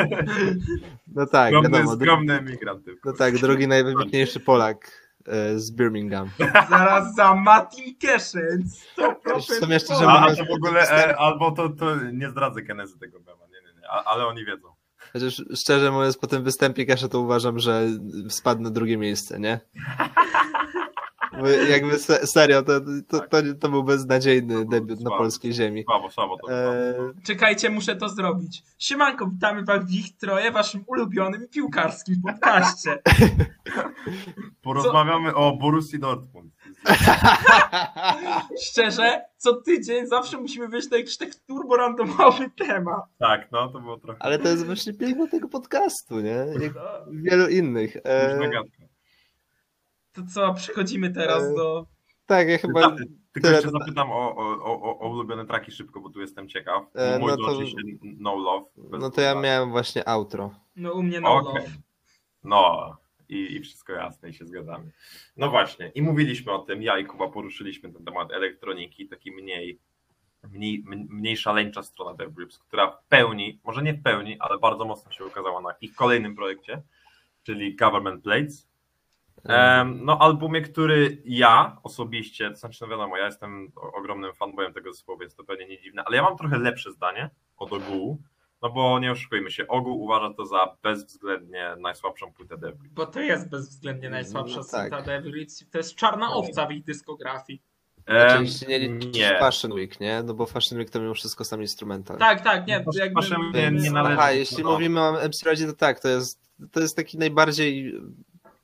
no tak, Skromny, wiadomo. dru- skromny emigrant. No tak, drugi najwybitniejszy Polak e, z Birmingham. Zaraz za Matim Kieszeń. 100% W sumie szczerze Polak. A, a to w ogóle, e, albo to, to nie zdradzę genezy tego mema, nie, nie, nie, a, ale oni wiedzą. Chociaż szczerze mówiąc, po tym występie Kasza to uważam, że spadł na drugie miejsce, nie? Bo jakby se, serio, to, to, to, to był beznadziejny debiut na Słabo. polskiej ziemi. Słabo, słabo to E, wypadło. Czekajcie, muszę to zrobić. Siemanko, witamy was w ich troje, waszym ulubionym piłkarskim podcaście. Porozmawiamy o Borussii Dortmund. Szczerze, co tydzień zawsze musimy wyjść na jakiś tak turbo randomowy temat. Tak, no to było trochę ale to jest właśnie piękno tego podcastu, nie? Jak wielu innych. E, różna gadka. To co, przechodzimy teraz E, do... tak, ja chyba... Tylko jeszcze zapytam o, o, o, o ulubione traki szybko, bo tu jestem ciekaw. E, Mój no to oczywiście No Love. No to ja miałem właśnie outro. No u mnie no Okej. love. No i, i wszystko jasne i się zgadzamy. No właśnie, i mówiliśmy o tym, ja i Kuba poruszyliśmy ten temat elektroniki, taki mniej, mniej, mniej szaleńcza strona Dev Grips, która w pełni, może nie w pełni, ale bardzo mocno się ukazała na ich kolejnym projekcie, czyli Government Plates. No albumie, który ja osobiście, to znaczy no wiadomo, ja jestem ogromnym fanboyem tego zespołu, więc to pewnie nie dziwne, ale ja mam trochę lepsze zdanie od ogółu, no bo nie oszukujmy się, ogół uważa to za bezwzględnie najsłabszą płytę Dev Grips. Bo to jest bezwzględnie najsłabsza No no, tak. tak. To jest czarna owca w ich dyskografii. Jeśli nie liczyć nie. Fashion Week, nie? No bo Fashion Week to mimo wszystko sam instrumental. Tak, tak, nie, No, jakby... proszę mnie, nie należy. Aha, jeśli No. mówimy o MC Radzie, to tak, to jest, to jest taki najbardziej,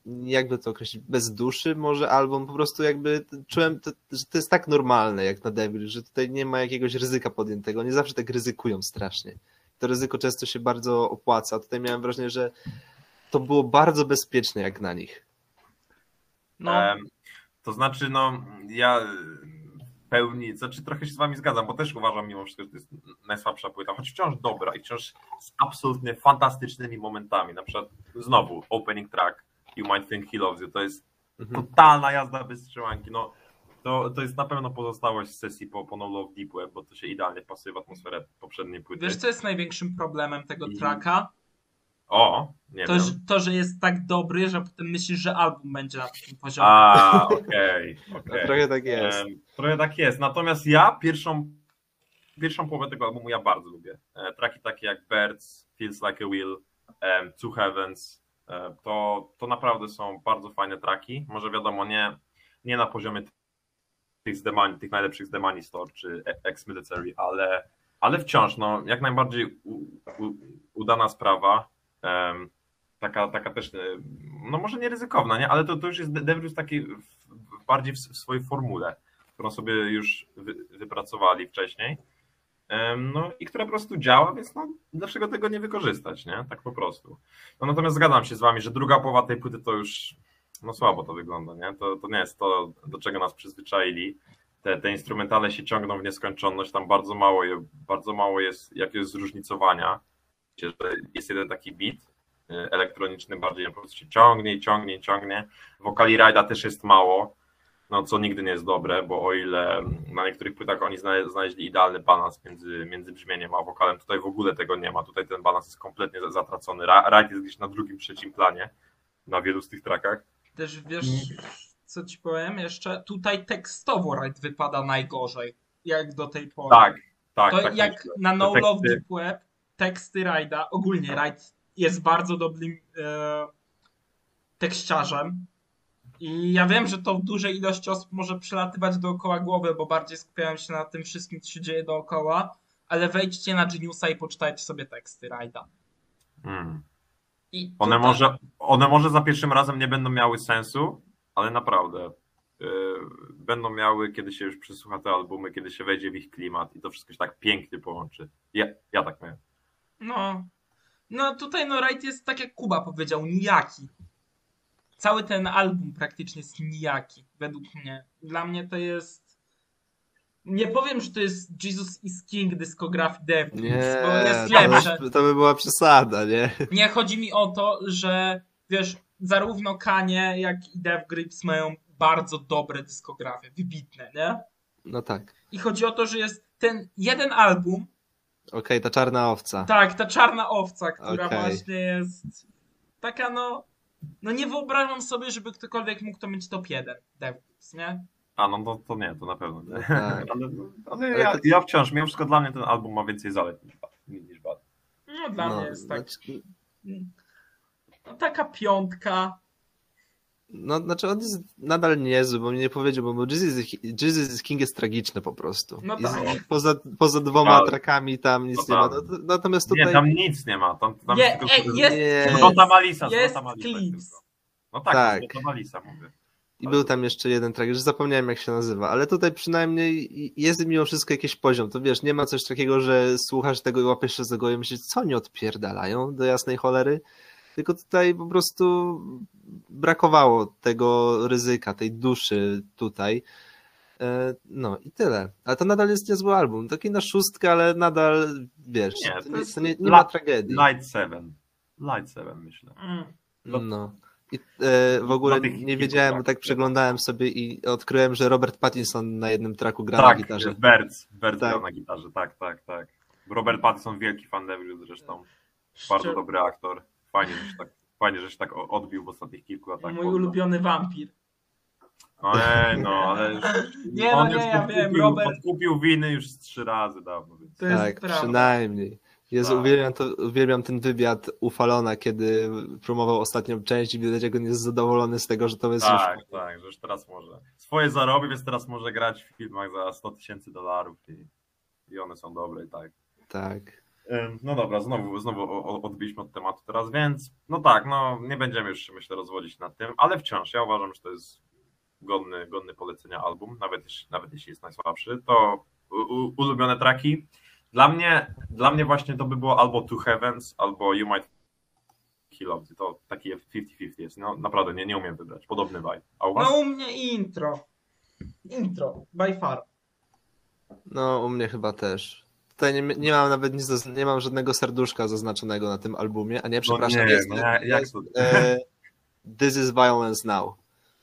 jakby to określić, bez duszy może album, po prostu jakby czułem, to, że to jest tak normalne jak na Devil, że tutaj nie ma jakiegoś ryzyka podjętego, oni zawsze tak ryzykują strasznie. To ryzyko często się bardzo opłaca, tutaj miałem wrażenie, że to było bardzo bezpieczne jak na nich. No, Em, to znaczy, no, ja pełni, znaczy trochę się z wami zgadzam, bo też uważam mimo wszystko, że to jest najsłabsza płyta, choć wciąż dobra i wciąż z absolutnie fantastycznymi momentami. Na przykład znowu opening track You Might Think He Loves You, to jest Mhm. totalna jazda bez strzelanki. No, to, to jest na pewno pozostałość z sesji po, po No Love Deep Web, bo to się idealnie pasuje w atmosferę poprzedniej płyty. Wiesz, co jest największym problemem tego I- tracka? O, nie To, wiem. że, to, że jest tak dobry, że potem myślisz, że album będzie na takim poziomie. A, okej, No, okej. trochę tak jest. Trochę tak jest. Natomiast ja pierwszą, pierwszą połowę tego albumu ja bardzo lubię. E, Traki takie jak Birds, Feels Like a Will, em, Two Heavens, to, to naprawdę są bardzo fajne traki. Może wiadomo, nie, nie na poziomie tych, z Demani, tych najlepszych z Demani Store czy E- Ex-Military, ale, ale wciąż no, jak najbardziej u, u, udana sprawa. Em, taka, taka też, e, no może nie ryzykowna, nie? ale to, to już jest De- Devils taki w, bardziej w, w swojej formule, którą sobie już wy, wypracowali wcześniej. No i która po prostu działa, więc no, dlaczego tego nie wykorzystać, nie? Tak po prostu. No natomiast zgadzam się z wami, że druga połowa tej płyty to już no słabo to wygląda, nie? To, to nie jest to, do czego nas przyzwyczaili. Te, te instrumentale się ciągną w nieskończoność, tam bardzo mało, je, bardzo mało jest jakiegoś zróżnicowania. Jest jeden taki beat y, elektroniczny, bardziej po prostu się ciągnie, ciągnie, ciągnie. Wokali Rajda też jest mało, no co nigdy nie jest dobre, bo o ile na niektórych płytach oni zna- znaleźli idealny balans między, między brzmieniem a wokalem, tutaj w ogóle tego nie ma. Tutaj ten balans jest kompletnie za- zatracony. Ra- Rajd jest gdzieś na drugim, trzecim planie na wielu z tych trackach. Też wiesz, co ci powiem jeszcze? Tutaj tekstowo Raid wypada najgorzej, jak do tej pory. Tak, tak. to tak jak myślę. na No Te Love teksty- Deep Web, teksty Raida, ogólnie Raid jest bardzo dobrym e, tekściarzem. I ja wiem, że to w dużej ilości osób może przelatywać dookoła głowy, bo bardziej skupiają się na tym wszystkim, co się dzieje dookoła, ale wejdźcie na Geniusa i poczytajcie sobie teksty Raida. Mm. I One, tutaj- może, one może za pierwszym razem nie będą miały sensu, ale naprawdę yy, będą miały, kiedy się już przesłucha te albumy, kiedy się wejdzie w ich klimat i to wszystko się tak pięknie połączy. Ja, ja tak miałem. No, no tutaj no Raid jest tak jak Kuba powiedział, nijaki. Cały ten album praktycznie jest nijaki, według mnie. Dla mnie to jest... Nie powiem, że to jest Jesus is King dyskografii Nie, bo jest to, lepsze. by, to by była przesada, nie? Nie, chodzi mi o to, że wiesz, zarówno Kanye, jak i Dev Grips mają bardzo dobre dyskografie, wybitne, nie? No tak. I chodzi o to, że jest ten jeden album, Okej, ta czarna owca. Tak, ta czarna owca, która Okej. właśnie jest taka no. No nie wyobrażam sobie, żeby ktokolwiek mógł to mieć top 1 Devils, nie? A no to, to nie, to na pewno nie. Tak. Ale, ale Ale ja, to- ja wciąż, mimo wszystko dla mnie ten album ma więcej zalet niż. Niż wad. No dla no, mnie jest tak. znaczy, No, taka piątka. No, znaczy on jest nadal niezły, bo mnie nie powiedział, bo Jesus, is- King jest tragiczny po prostu. No tak. z- poza, poza dwoma trakami tam nic No nie ma. tak. No, to- natomiast tutaj... Nie, tam nic nie ma. Tam, tam Nie, tylko- e, jest Nie. Złota Malisa, Jest Złota Malisa tylko. No tak, Tak. Złota Malisa mówię. I był tam jeszcze jeden track, że zapomniałem jak się nazywa, ale tutaj przynajmniej jest mimo wszystko jakiś poziom. To wiesz, nie ma coś takiego, że słuchasz tego i łapiesz się za głowę i myślisz, co oni odpierdalają do jasnej cholery. Tylko tutaj po prostu brakowało tego ryzyka, tej duszy tutaj. E, No i tyle. Ale to nadal jest niezły album. Taki na szóstkę, ale nadal wiesz, Nie, to to nie, jest to nie, nie ma tragedii. Light 7. Light 7 myślę. Mm. No. I e, w ogóle nie wiedziałem, bo trackach, tak nie? przeglądałem sobie i odkryłem, że Robert Pattinson na jednym traku gra tak, na gitarze. Bertz. Bertz Tak. grał na gitarze, tak, tak, tak. Robert Pattinson, wielki fan Devil zresztą. Bardzo Szczer- dobry aktor. Fajnie, że się tak, fajnie, że się tak odbił w ostatnich kilku latach. Mój ulubiony wampir. Ojej, no, ale już, Nie, no on nie, już ja wiem, odkupił, Robert- odkupił winy już z trzy razy dawno, więc To jest Tak, prawda. przynajmniej. Jezu, Tak. uwielbiam, to, uwielbiam ten wywiad Ufalona, kiedy promował ostatnią część i widać, jak on jest zadowolony z tego, że to jest tak, już... tak, że już teraz może. Swoje zarobi, więc teraz może grać w filmach za 100 tysięcy dolarów i, i one są dobre i tak. Tak. No dobra, znowu, znowu odbiliśmy od tematu teraz, więc no tak, no nie będziemy już się myślę rozwodzić nad tym, ale wciąż ja uważam, że to jest godny, godny polecenia album, nawet jeśli, nawet jeśli jest najsłabszy, to u, u, ulubione traki. Dla mnie, dla mnie właśnie to by było albo Two Heavens, albo You Might Kill. To taki 50-50 jest. No naprawdę, nie, nie umiem wybrać. Podobny vibe. A u was? No u mnie intro. Intro, by far. No, u mnie chyba też. Tutaj nie, nie mam nawet nic, do, nie mam żadnego serduszka zaznaczonego na tym albumie, a nie, przepraszam, No nie, jest, no jak jest e, This is Violence Now.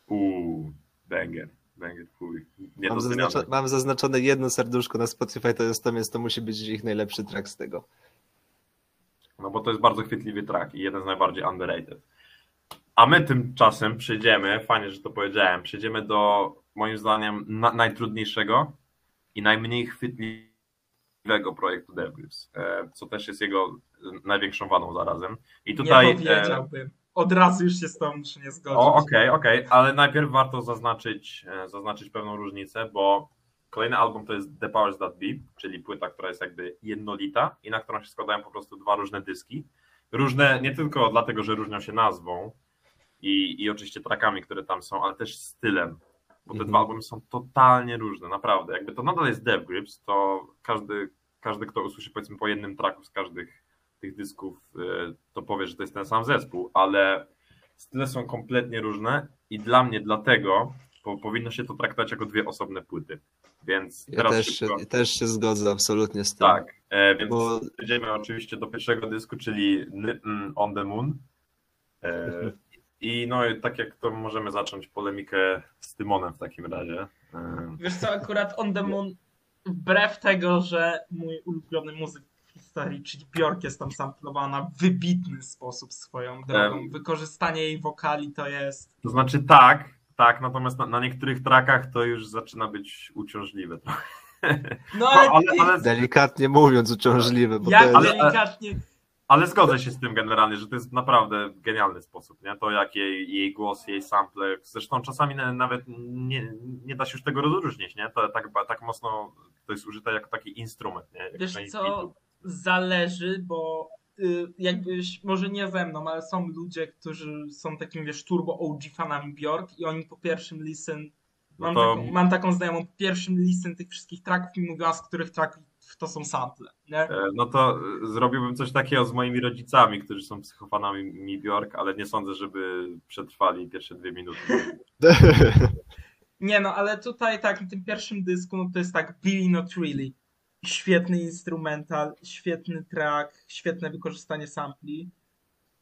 Uuu, banger, banger, chuj. Mam, zaznaczo, mam zaznaczone jedno serduszko na Spotify, to jest to, więc to musi być ich najlepszy track z tego. No bo to jest bardzo chwytliwy track i jeden z najbardziej underrated. A my tymczasem przejdziemy, fajnie, że to powiedziałem, przejdziemy do moim zdaniem na, najtrudniejszego i najmniej chwytliwego projektu DevGrips, e, co też jest jego największą wadą zarazem. I tutaj. nie powiedziałbym. Od razu już się z tą muszę nie zgodzić. Okej, okej, ale najpierw warto zaznaczyć, e, zaznaczyć pewną różnicę, bo kolejny album to jest The Powers That Be, czyli płyta, która jest jakby jednolita i na którą się składają po prostu dwa różne dyski. Różne nie tylko dlatego, że różnią się nazwą i, i oczywiście trackami, które tam są, ale też stylem, bo te Mhm. dwa albumy są totalnie różne, naprawdę. Jakby to nadal jest Dev Grips, to każdy, każdy, kto usłyszy powiedzmy po jednym tracku z każdych tych dysków, e, to powie, że to jest ten sam zespół, ale style są kompletnie różne i dla mnie dlatego po, powinno się to traktować jako dwie osobne płyty. Więc Ja teraz też się, szybko, też się zgodzę absolutnie z tym. tak, e, więc Bo- przejdziemy oczywiście do pierwszego dysku, czyli Little on the Moon. E, I no tak jak to możemy zacząć polemikę z Tymonem w takim razie. E, Wiesz co, akurat On The Moon, wbrew tego, że mój ulubiony muzyk w historii, czyli Björk jest tam samplowana w wybitny sposób swoją drogą. Em. Wykorzystanie jej wokali to jest... To znaczy tak, tak, natomiast na, na niektórych trackach to już zaczyna być uciążliwe. trochę. No ale, ale, ale, Delikatnie mówiąc uciążliwe, bo jak to jest... ale- delikatnie... ale zgodzę się z tym generalnie, że to jest naprawdę genialny sposób, nie? To jak jej, jej głos, jej sample, zresztą czasami na- nawet nie, nie da się już tego rozróżnić, nie? To tak, tak mocno to jest użyte jako taki instrument, nie? Jak Wiesz na co, zależy, bo y, jakbyś, może nie ze mną, ale są ludzie, którzy są takim, wiesz, turbo OG fanami Björk i oni po pierwszym listen, No mam, to, taką, mam taką znajomą, po pierwszym listen tych wszystkich tracków mi mówiła, z których tracków to są sample, nie? e, no to e, zrobiłbym coś takiego z moimi rodzicami, którzy są psychofanami mi Bjork, ale nie sądzę, żeby przetrwali pierwsze dwie minuty. Nie no, ale tutaj tak, na tym pierwszym dysku, no to jest tak, Billy Not Really. Świetny instrumental, świetny track, świetne wykorzystanie sampli.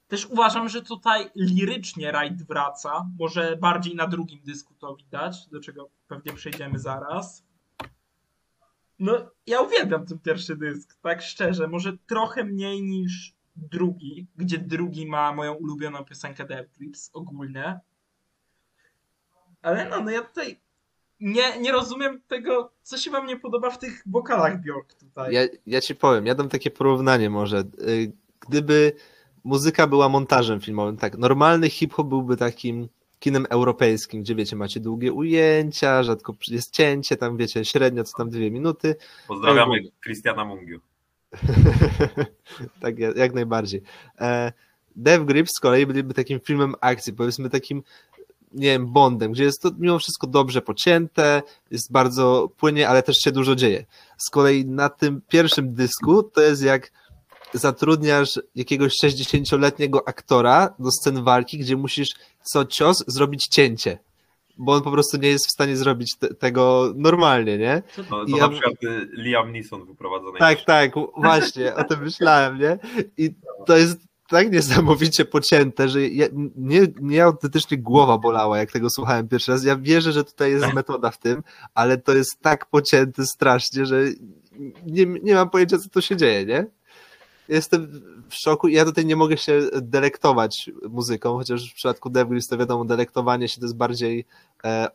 Też uważam, że tutaj lirycznie Wright wraca. Może bardziej na drugim dysku to widać, do czego pewnie przejdziemy zaraz. No, ja uwielbiam ten pierwszy dysk, tak szczerze. Może trochę mniej niż drugi, gdzie drugi ma moją ulubioną piosenkę Death Grips ogólnie. Ale no, no ja tutaj nie, nie rozumiem tego, co się wam nie podoba w tych wokalach Bjork tutaj. Ja, ja ci powiem, ja dam takie porównanie może. Y, Gdyby muzyka była montażem filmowym, tak, normalny hip-hop byłby takim kinem europejskim, gdzie wiecie, macie długie ujęcia, rzadko jest cięcie, tam wiecie, średnio co tam dwie minuty. Pozdrawiamy Christiana Mungiu. tak, jak, jak najbardziej. E, Dev Grip z kolei byliby takim filmem akcji, powiedzmy takim, nie wiem, Bondem, gdzie jest to mimo wszystko dobrze pocięte, jest bardzo płynnie, ale też się dużo dzieje. Z kolei na tym pierwszym dysku to jest jak zatrudniasz jakiegoś 60-letniego aktora do scen walki, gdzie musisz co cios zrobić cięcie. Bo on po prostu nie jest w stanie zrobić te, tego normalnie, nie? No, to na przykład y, Liam Neeson wyprowadzony. Tak, tak, właśnie, o tym myślałem, nie? I to jest tak niesamowicie pocięte, że ja, nie, nie autentycznie głowa bolała, jak tego słuchałem pierwszy raz. Ja wierzę, że tutaj jest metoda w tym, ale to jest tak pocięte strasznie, że nie, nie mam pojęcia, co tu się dzieje, nie? Jestem w szoku ja tutaj nie mogę się delektować muzyką, chociaż w przypadku Devils to wiadomo, delektowanie się to jest bardziej e, e,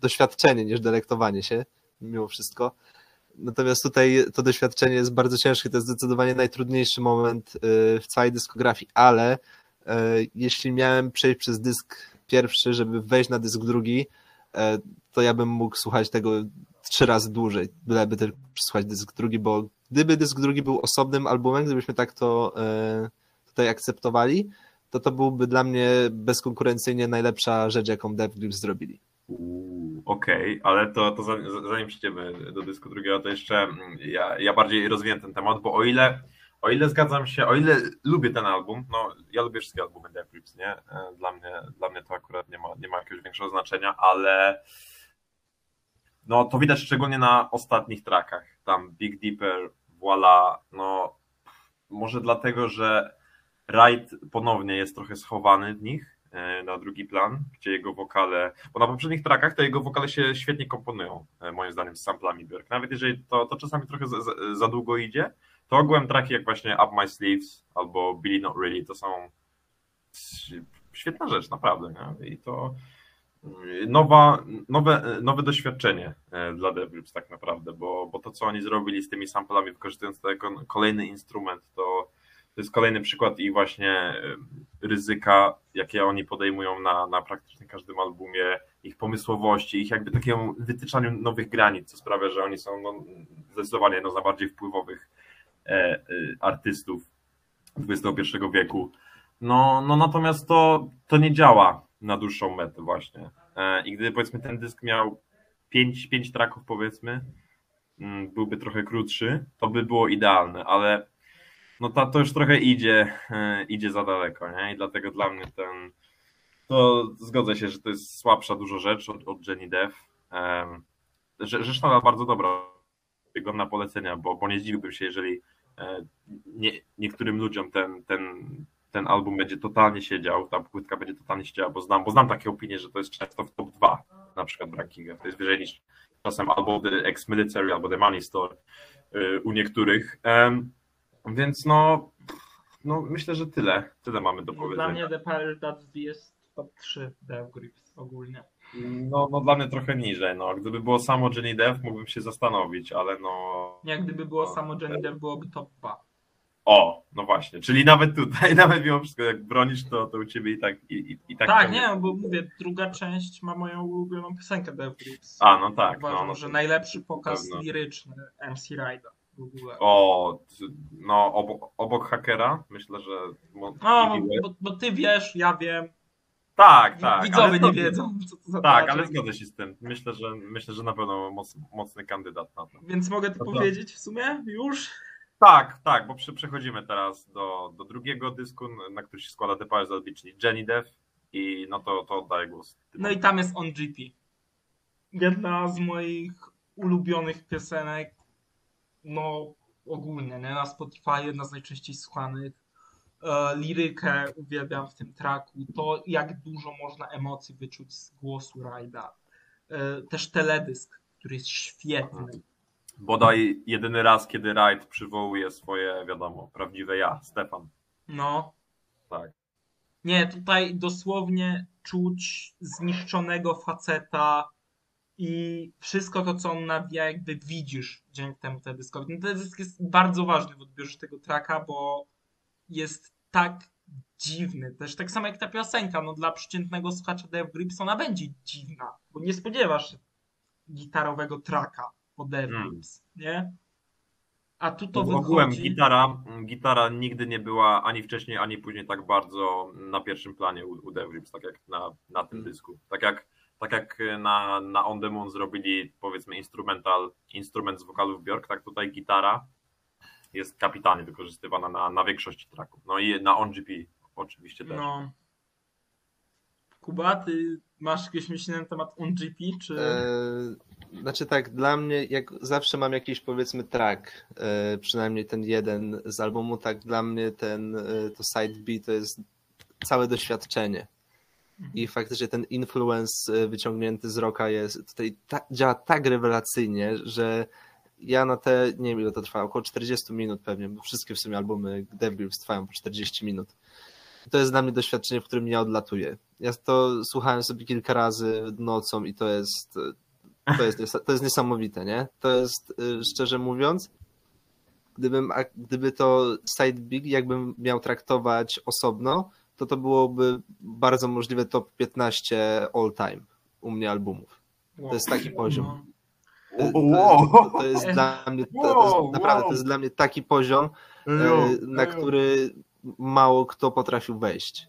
doświadczenie niż delektowanie się, mimo wszystko. Natomiast tutaj to doświadczenie jest bardzo ciężkie, to jest zdecydowanie najtrudniejszy moment y, w całej dyskografii, ale y, jeśli miałem przejść przez dysk pierwszy, żeby wejść na dysk drugi, y, to ja bym mógł słuchać tego trzy razy dłużej, byleby tylko słuchać dysk drugi, bo gdyby dysk drugi był osobnym albumem, gdybyśmy tak to tutaj akceptowali, to to byłby dla mnie bezkonkurencyjnie najlepsza rzecz, jaką Dev zrobili. Okej, ale to, to zanim, przejdziemy do dysku drugiego, to jeszcze mm, ja, ja bardziej rozwijam ten temat, bo o ile, o ile zgadzam się, o ile lubię ten album, no ja lubię wszystkie albumy Death Grips, nie? E, Dla mnie, dla mnie to akurat nie ma, nie ma jakiegoś większego znaczenia, ale no to widać szczególnie na ostatnich trackach. Tam Big Dipper, Voila, no może dlatego, że Wright ponownie jest trochę schowany w nich na drugi plan, gdzie jego wokale, bo na poprzednich trackach to jego wokale się świetnie komponują, e, moim zdaniem, z samplami Björk. Nawet jeżeli to, to czasami trochę za, za, długo idzie, to ogółem traki jak właśnie Up My Sleeves albo Billy Not Really to są świetna rzecz, naprawdę. Nie? I to nowa, nowe, nowe doświadczenie e, dla DevRips tak naprawdę, bo, bo to, co oni zrobili z tymi samplami, wykorzystując jako kolejny instrument, to, to jest kolejny przykład i właśnie e, ryzyka, jakie oni podejmują na, na praktycznie każdym albumie, ich pomysłowości, ich jakby takiemu wytyczaniu nowych granic, co sprawia, że oni są no, zdecydowanie jedną z najbardziej wpływowych e, e, artystów XXI wieku. No, no natomiast to, to nie działa na dłuższą metę właśnie. E, I gdyby powiedzmy ten dysk miał 5, 5 traków powiedzmy, mm, byłby trochę krótszy, to by było idealne, ale no to, to już trochę idzie, e, idzie za daleko, nie? I dlatego dla mnie ten, to zgodzę się, że to jest słabsza dużo rzecz od, od Jenny Dev. Rzecz nadal bardzo dobra, godna polecenia, bo, bo nie zdziwiłbym się, jeżeli e, nie, niektórym ludziom ten, ten ten album będzie totalnie siedział, ta płytka będzie totalnie siedziała, bo znam, bo znam takie opinie, że to jest często w top 2 na przykład w. To jest wyżej niż czasem albo The Ex-Military, albo The Money Store y, u niektórych. Więc no, no myślę, że tyle. Tyle mamy do powiedzenia. Dla mnie The That jest top 3 Dev Grips ogólnie. No, no dla mnie trochę niżej. No. Gdyby było samo Jenny Dev, mógłbym się zastanowić, ale no... Nie, gdyby było samo Jenny Dev, byłoby top 2. O, no właśnie, czyli nawet tutaj, nawet mimo wszystko, jak bronisz, to, to u ciebie i tak i, i, i tak. Tak, nie, bo mówię, druga część ma moją ulubioną piosenkę Death Grips. A, no tak. Uważam, no, no, że najlepszy pokaz liryczny MC Rider w ogóle. O, no obok, obok hakera, myślę, że. No, bo, bo ty wiesz, ja wiem. Tak, tak. Widzowie nie wiedzą, co to za Tak, ale zgodzę się z tym. Myślę, że myślę, że na pewno moc, mocny kandydat na to. Więc mogę to powiedzieć w sumie już? Tak, tak, bo przechodzimy teraz do, do drugiego dysku, na który się składa The Powers czyli Jenny Dev i no to, to oddaję głos. No i tam jest On GP. Jedna z moich ulubionych piosenek, no ogólnie, nie? na Spotify jedna z najczęściej słuchanych. E, lirykę uwielbiam w tym traku, to jak dużo można emocji wyczuć z głosu Rajda. E, też teledysk, który jest świetny bodaj jedyny raz, kiedy Wright przywołuje swoje, wiadomo, prawdziwe ja, Stefan. No. Tak. Nie, tutaj dosłownie czuć zniszczonego faceta i wszystko to, co on nawija, jakby widzisz dzięki temu teledyskowi. Ten teledysk jest bardzo ważny w odbiorze tego traka, bo jest tak dziwny. Też tak samo jak ta piosenka, no dla przeciętnego słuchacza Dave Grips ona będzie dziwna, bo nie spodziewasz się gitarowego traka po Devils, hmm. nie? A tu to wychodzi... Ogółem gitara, gitara nigdy nie była ani wcześniej, ani później tak bardzo na pierwszym planie u, u Devils, tak jak na, na tym hmm. dysku. Tak jak, tak jak na, na On The Moon zrobili powiedzmy instrumental, instrument z wokalów Björk, tak tutaj gitara jest kapitalnie wykorzystywana na, na większości tracków. No i na On GP oczywiście też. No. Kuba, ty masz jakieś myślenie na temat OnGP, czy... Eee, znaczy tak, dla mnie, jak zawsze mam jakiś powiedzmy track, e, przynajmniej ten jeden z albumu, tak dla mnie ten, e, to side B to jest całe doświadczenie. I faktycznie ten influence e, wyciągnięty z roka jest tutaj ta, działa tak rewelacyjnie, że ja na te, nie wiem ile to trwa, około 40 minut pewnie, bo wszystkie w sumie albumy Dev Grips trwają po 40 minut to jest dla mnie doświadczenie, w którym ja odlatuję. Ja to słuchałem sobie kilka razy nocą i to jest, to jest, to jest niesamowite, nie? To jest, y, szczerze mówiąc, gdybym, gdyby to Side Big jakbym miał traktować osobno, to to byłoby bardzo możliwe top 15 all time u mnie albumów. To jest taki poziom. To, to, to jest dla mnie, to, jest, naprawdę, to jest dla mnie taki poziom, y, na który mało kto potrafił wejść.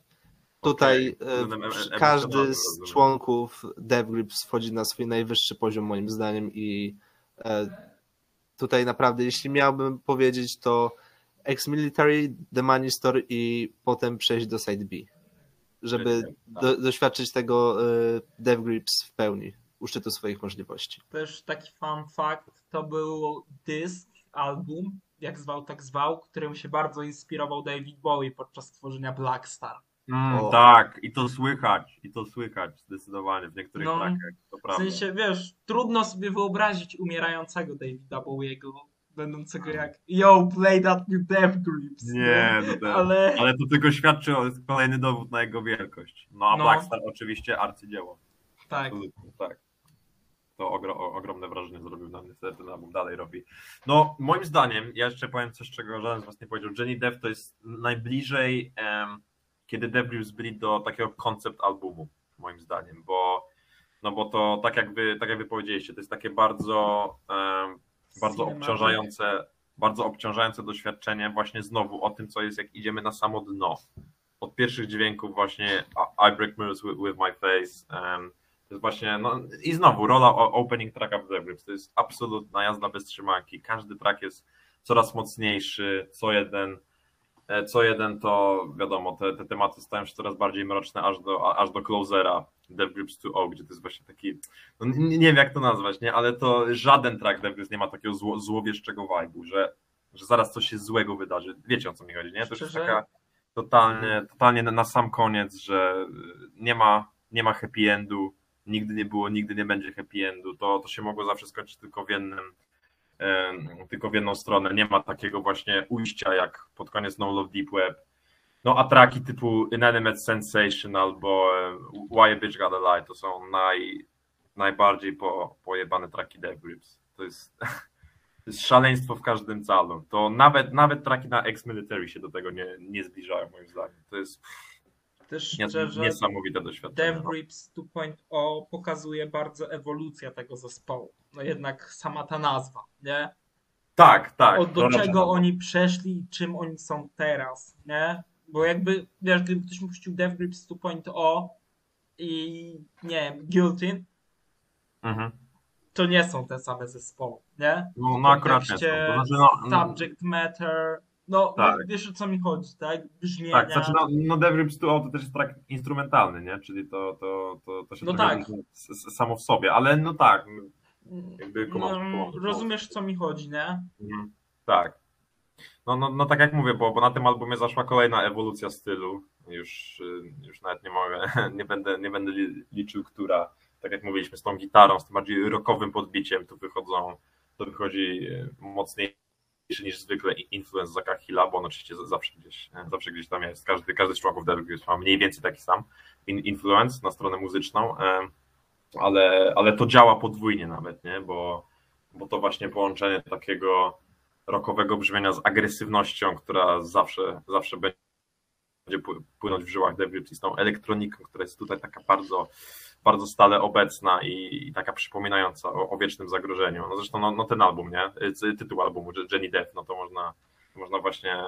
Tutaj okay. każdy z członków DevGrips wchodzi na swój najwyższy poziom moim zdaniem i e, tutaj naprawdę, jeśli miałbym powiedzieć, to ex-military, The Money Store i potem przejść do Side B, żeby do, doświadczyć tego e, DevGrips w pełni. u szczytu swoich możliwości. Też taki fun fact, to był dysk, album, jak zwał, tak zwał, którym się bardzo inspirował David Bowie podczas tworzenia Black Star. Mm, tak, i to słychać, i to słychać zdecydowanie w niektórych No, trackach, to W prawda. sensie, wiesz, trudno sobie wyobrazić umierającego Davida Bowiego, będącego jak Yo, play that new Death Grips. Nie, no to- ale... Ale to tylko świadczy o jest kolejny dowód na jego wielkość. No a No. Blackstar oczywiście arcydzieło. tak. Absolutnie, tak. To ogro, ogromne wrażenie zrobił na mnie, ten album dalej robi. No, moim zdaniem, ja jeszcze powiem coś, czego żaden z was nie powiedział. Jenny Dev to jest najbliżej, em, kiedy Dev Grips byli do takiego koncept albumu, moim zdaniem, bo no bo to tak jak wy, tak jak wy powiedzieliście, to jest takie bardzo, bardzo obciążające, bardzo obciążające doświadczenie właśnie znowu o tym, co jest, jak idziemy na samo dno. Od pierwszych dźwięków właśnie I Break Mirrors with, with My Face, em, to jest właśnie, no i znowu rola opening tracka w The Grips, to jest absolutna jazda bez trzymanki, każdy track jest coraz mocniejszy, co jeden, co jeden to wiadomo, te, te tematy stają się coraz bardziej mroczne aż do, aż do closera Death Grips 2.0, gdzie to jest właśnie taki, no nie, nie wiem jak to nazwać, nie, ale to żaden track Death Grips nie ma takiego zło, złowieszczego vibe'u, że, że zaraz coś się złego wydarzy, wiecie o co mi chodzi, nie, to jest taka totalnie, totalnie na, sam koniec, że y, nie ma, nie ma happy endu, nigdy nie było, nigdy nie będzie happy endu, to, to się mogło zawsze skończyć tylko w jednym, tylko w jedną stronę, nie ma takiego właśnie ujścia jak pod koniec No Love Deep Web, no a traki typu Inanimate Sensation albo Why a Bitch Gotta Lie to są naj, najbardziej po, pojebane traki Death Grips, to jest to jest szaleństwo w każdym calu. To nawet, nawet traki na ex-military się do tego nie, nie zbliżają, moim zdaniem. To jest Też szczerze, niesamowite doświadczenie. Death no. Grips 2.0 pokazuje bardzo ewolucję tego zespołu. No jednak sama ta nazwa, nie? Tak, tak. O, do czego oni przeszli i czym oni są teraz, nie? Bo jakby, wiesz, gdyby ktoś mi puścił Death Grips 2.0 i nie wiem, Guilty, Mhm. to nie są te same zespoły, nie? No, no akurat nie są. To znaczy, no, no, Subject matter, no Tak. wiesz o co mi chodzi, tak? Brzmienia. tak, znaczy no, no Death Grips 2 to też jest track instrumentalny, nie? Czyli to, to, to, to się No tak. samo w sobie, ale no tak, jakby kumam, no, kumam, rozumiesz co mi chodzi, nie? Mhm. Tak. No, no, no tak jak mówię, bo, bo na tym albumie zaszła kolejna ewolucja stylu. Już, y, już nawet nie mogę, nie będę, nie będę li- liczył, która, tak jak mówiliśmy, z tą gitarą, z tym bardziej rockowym podbiciem, tu wychodzą, to wychodzi y, mocniejszy niż zwykle influence Zaka Hilla, bo on oczywiście zawsze gdzieś, e, zawsze gdzieś tam jest. Każdy, każdy z członków Devil Grips ma mniej więcej taki sam in- influence na stronę muzyczną, ale, ale to działa podwójnie nawet, nie? Bo, bo to właśnie połączenie takiego rockowego brzmienia z agresywnością, która zawsze, zawsze będzie pły- płynąć w żyłach Grips i z tą elektroniką, która jest tutaj taka bardzo, bardzo stale obecna i, i taka przypominająca o, o wiecznym zagrożeniu. No zresztą no, no ten album, nie? Tytuł albumu, Je- Jenny Death, no to można, można właśnie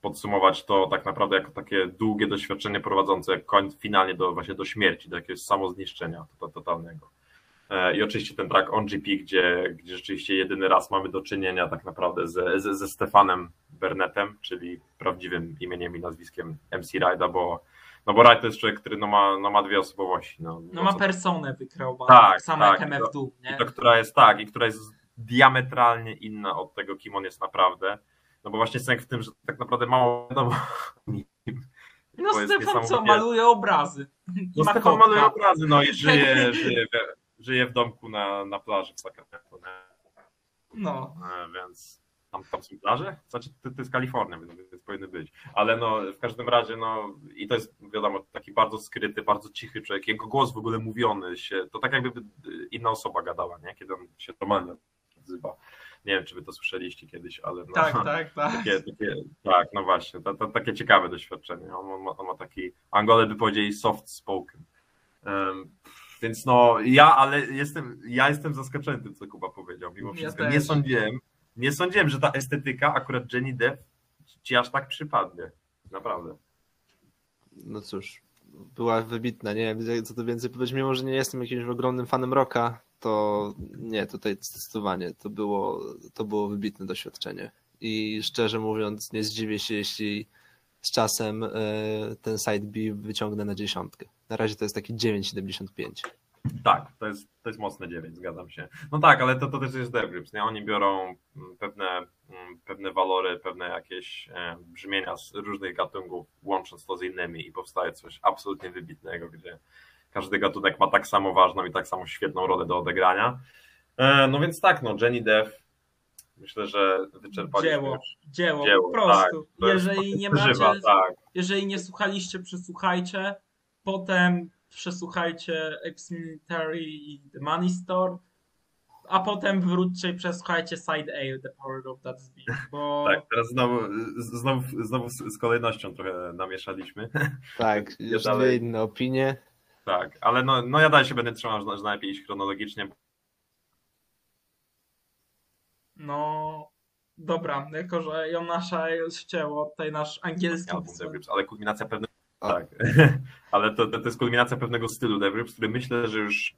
podsumować to tak naprawdę jako takie długie doświadczenie prowadzące koń, finalnie do, właśnie do śmierci, do jakiegoś samozniszczenia to, totalnego. E, I oczywiście ten track On GP, gdzie, gdzie rzeczywiście jedyny raz mamy do czynienia tak naprawdę ze, ze, ze Stefanem Burnettem, czyli prawdziwym imieniem i nazwiskiem MC Rida, bo, no bo Ride to jest człowiek, który no ma, no ma dwie osobowości. No, No ma personę wykreowaną, Tak, tak samo tak, jak MF Doom, i nie? to, która jest tak, i która jest diametralnie inna od tego, kim on jest naprawdę. No bo właśnie sęk w tym, że tak naprawdę mało wiadomo. No Stefan co, maluje obrazy. No Stefan maluje obrazy, no i żyje, żyje, w, żyje w domku na, na plaży w Sacramento? No. E, więc tam, tam są plaże? Znaczy, to, to jest Kalifornia, więc, więc powinny być. Ale no, w każdym razie, no i to jest, wiadomo, taki bardzo skryty, bardzo cichy człowiek. Jego głos w ogóle mówiony się, to tak jakby inna osoba gadała, nie? Kiedy on się normalnie odzywa. Nie wiem, czy wy to słyszeliście kiedyś, ale no, Tak, tak, tak. takie, takie, tak, no właśnie, to, to, takie ciekawe doświadczenie. On, on, ma, on ma taki, Angole by powiedzieli soft spoken. Um, więc no, ja, ale jestem, ja jestem zaskoczony tym, co Kuba powiedział, mimo Ja wszystko. też. nie sądziłem, nie sądziłem, że ta estetyka, akurat Jenny Depp, ci aż tak przypadnie. Naprawdę. No cóż, była wybitna, nie wiem co tu więcej powiedzieć, mimo że nie jestem jakimś ogromnym fanem rocka, to nie, tutaj zdecydowanie to było, to było wybitne doświadczenie. I szczerze mówiąc, nie zdziwię się, jeśli z czasem e, ten side B wyciągnę na dziesiątkę. Na razie to jest taki 9,75. Tak, to jest, to jest mocne 9, zgadzam się. No tak, ale to, to też jest Dev Grips, nie? Oni biorą mm, pewne, mm, pewne walory, pewne jakieś e, brzmienia z różnych gatunków, łącząc to z innymi i powstaje coś absolutnie wybitnego, gdzie każdy gatunek ma tak samo ważną i tak samo świetną rolę do odegrania. E, no więc tak, no Jenny Dev, myślę, że wyczerpaliśmy Dzieło, dzieło, dzieło, po prostu. tak, to jest jeżeli nie żywa, macie, tak. jeżeli nie słuchaliście, przesłuchajcie. Potem przesłuchajcie Ex-Military i The Money Store. A potem wróćcie i przesłuchajcie Side A, The Power of That Beat, bo Tak, teraz znowu, z- znowu, znowu z kolejnością trochę namieszaliśmy. Tak, dwie inne opinie. Tak, ale no, no ja dalej się będę trzymał, że że najlepiej iść chronologicznie. no dobra, jako że Jonasza już chciało, tutaj nasz angielski Album Dev Grips, ale kulminacja pewnego. Tak, ale to, to, to jest kulminacja pewnego stylu Grips, który myślę, że już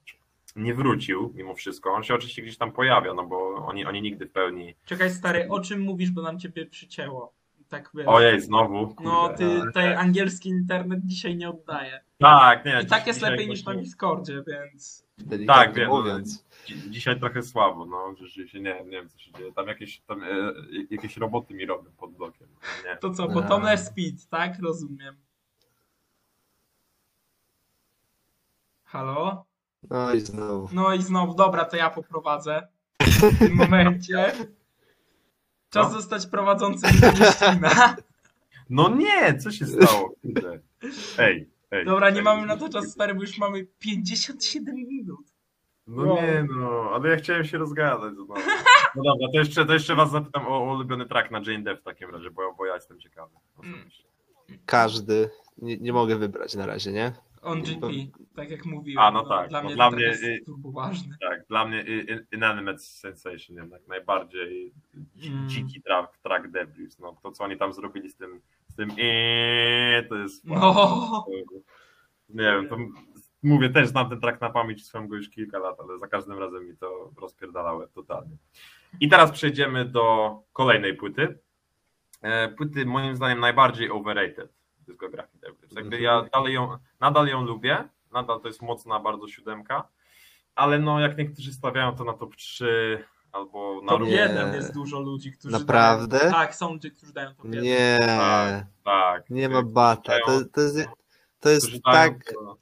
nie wrócił mimo wszystko. On się oczywiście gdzieś tam pojawia, no bo oni, oni nigdy w pełni. Czekaj stary, o czym mówisz, bo nam ciebie przycięło. Tak wiesz. Ojej, znowu. Kurde. No, ty tutaj tak. angielski internet dzisiaj nie oddaje. Tak, nie. I tak jest lepiej niż na Discordzie, więc. Tak, wiem. mówiąc. Dzi- Dzisiaj trochę słabo, no rzeczywiście nie, nie wiem co się dzieje. Tam jakieś, tam, e, jakieś roboty mi robią pod blokiem. Nie. To co, A. bottomless speed, tak? Rozumiem. Halo? No i znowu. No i znowu, dobra, to ja poprowadzę w tym momencie. Czas No. zostać prowadzącym Justyna. No nie, co się stało? Ej, ej. Dobra, nie ej. mamy na to czasu, stary, bo już mamy 57 minut. No Wow. nie no, ale ja chciałem się rozgadać znowu. No dobra, to jeszcze, to jeszcze was zapytam o, o ulubiony track na Jane Dev w takim razie, bo, bo ja jestem ciekawy. osobiście. Każdy. Nie, nie mogę wybrać na razie, nie? On GP, tak jak mówiłem. A, no tak, Dla no mnie dla to mnie, jest y- turbo ważny. Tak, dla mnie Inanimate Sensation jednak najbardziej dzi- Mm. dziki track, track Debriefs. No to co oni tam zrobili z tym, z tym eee, to jest No. Nie wiem, to mówię, też znam ten track na pamięć, słucham go już kilka lat, ale za każdym razem mi to rozpierdalałem totalnie. I teraz przejdziemy do kolejnej płyty. E, Płyty moim zdaniem najbardziej overrated dyskografii Debriefs. Jakby Mhm. ja dalej ją, nadal ją lubię, nadal to jest mocna bardzo siódemka, ale no jak niektórzy stawiają to na top 3 albo na Top. 1 jest dużo ludzi, którzy Naprawdę? Dają, tak, są ludzie, którzy dają top 1. Nie. Tak, tak. Nie ma bata. To, to jest, to jest dają tak to-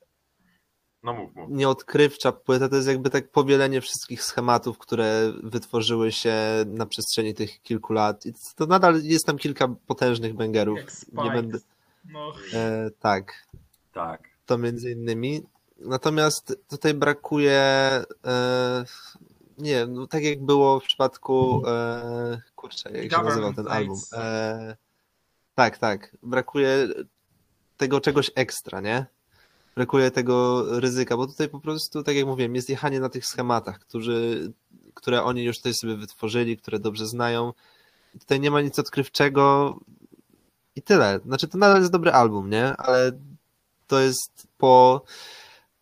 No mów, mów. nieodkrywcza płyta, to jest jakby tak powielenie wszystkich schematów, które wytworzyły się na przestrzeni tych kilku lat. I to nadal jest tam kilka potężnych bangerów. Jak Nie będę. No, E, tak, Tak. to między innymi. Natomiast tutaj brakuje. E, nie, no tak jak było w przypadku. E, kurczę, jak się nazywał ten album? E, tak, tak. Brakuje tego czegoś ekstra, nie? Brakuje tego ryzyka, bo tutaj po prostu, tak jak mówiłem, jest jechanie na tych schematach, którzy, które oni już tutaj sobie wytworzyli, które dobrze znają. Tutaj nie ma nic odkrywczego i tyle. Znaczy, to nadal jest dobry album, nie? Ale to jest po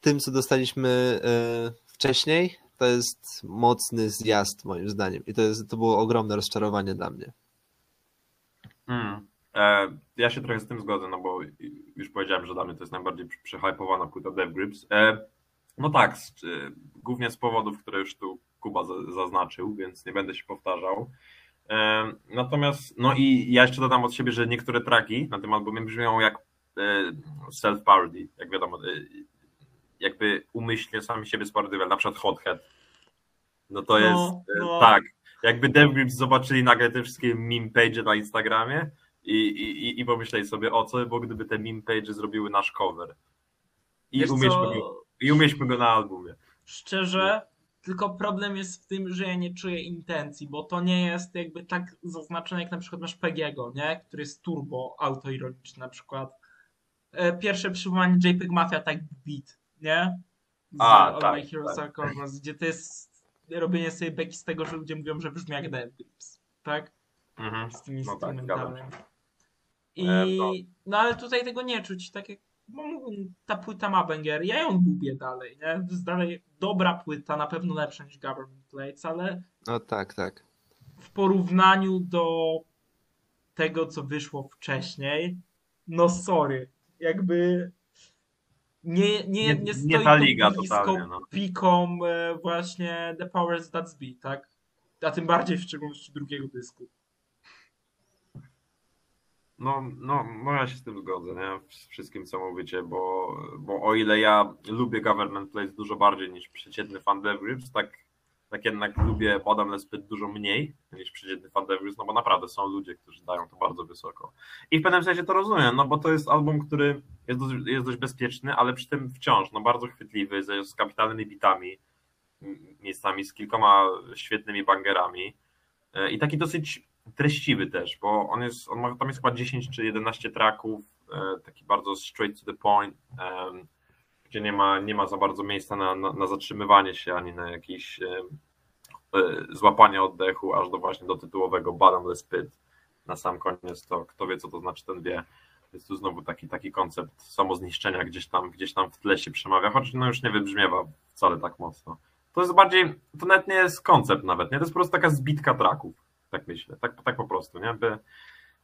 tym, co dostaliśmy e, wcześniej, to jest mocny zjazd, moim zdaniem. I to, jest, to było ogromne rozczarowanie dla mnie. Mm. E, ja się trochę z tym zgodzę, no bo już powiedziałem, że dla mnie to jest najbardziej przehypowana płyta Dev Grips. E, no tak, z, e, głównie z powodów, które już tu Kuba za, zaznaczył, więc nie będę się powtarzał. Natomiast, no i ja jeszcze dodam od siebie, że niektóre traki na tym albumie brzmią jak e, self-parody, jak wiadomo, e, jakby umyślnie sami siebie sparodywali, na przykład Hothead. No to No, jest, e, no. tak, jakby Dev Grips zobaczyli nagle te wszystkie meme page na Instagramie i, i, i pomyśleli sobie, o co było, gdyby te meme page zrobiły nasz cover. I wiesz umieśćmy, co, go, I umieśćmy go na albumie. szczerze, tylko problem jest w tym, że ja nie czuję intencji, bo to nie jest jakby tak zaznaczone jak na przykład masz Pegiego, nie? Który jest turbo autoironiczny na przykład. E, Pierwsze przywołanie JPEG Mafia tak beat, nie? Z A, All tak, My Heroes tak. Are Corners, gdzie to jest robienie sobie beki z tego, że ludzie mówią, że brzmi jak Dead Grips, tak? Mhm. z tymi No tak, instrumentami. zgadzam się. I, E, no. no ale tutaj tego nie czuć, tak jak no, mówię, ta płyta ma banger, ja ją lubię dalej, nie? To jest dalej dobra płyta, na pewno lepsza niż Government Plates, ale No tak, tak. w porównaniu do tego, co wyszło wcześniej, no sorry, jakby Nie, nie, Nie- nie, nie stoi ta to liga blisko totalnie, no. pikom e, właśnie The Powers That Be, tak? A tym bardziej w szczególności drugiego dysku. No, no, no ja się z tym zgodzę, nie? Z wszystkim, co mówicie, bo, bo o ile ja lubię Government Place dużo bardziej niż przeciętny fan Death Grips, tak, tak jednak lubię Bottomless Pit dużo mniej niż przeciętny fan Death Grips, no bo naprawdę są ludzie, którzy dają to bardzo wysoko. I w pewnym sensie to rozumiem, no bo to jest album, który jest dość, jest dość bezpieczny, ale przy tym wciąż, no bardzo chwytliwy, z, z kapitalnymi bitami, miejscami z kilkoma świetnymi bangerami E, i taki dosyć treściwy też, bo on jest, on ma, tam jest chyba 10 czy 11 tracków, e, taki bardzo straight to the point, gdzie nie ma, nie ma za bardzo miejsca na, na, na zatrzymywanie się ani na jakieś em, e, złapanie oddechu, aż do właśnie do tytułowego Bottomless Pit na sam koniec, to kto wie co to znaczy, ten wie. Jest tu znowu taki, taki koncept samozniszczenia gdzieś tam, gdzieś tam w tle się przemawia, choć no już nie wybrzmiewa wcale tak mocno. To jest bardziej, to nawet nie jest koncept nawet, nie? To jest po prostu taka zbitka traków, tak myślę, tak, tak po prostu, nie? By,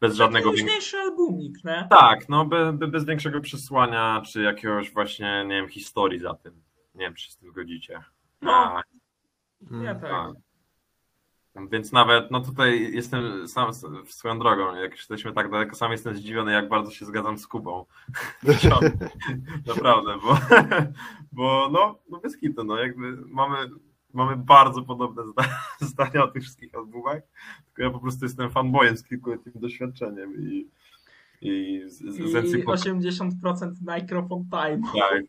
bez żadnego luźniejszy albumik, nie? Tak, no by, by bez większego przesłania, czy jakiegoś właśnie, nie wiem, historii za tym. Nie wiem, czy się z tym zgodzicie. No. A. Ja tak. a. Więc nawet, no tutaj jestem sam swoją drogą, jak jesteśmy tak daleko, sam jestem zdziwiony, jak bardzo się zgadzam z Kubą. Naprawdę, bo, bo no, no bez hitu, no jakby mamy, mamy bardzo podobne zda, zdania o tych wszystkich albumach, tylko ja po prostu jestem fanboyem z kilkuletnim doświadczeniem i, i z, I encyklopedią. 80% microphone time. Tak,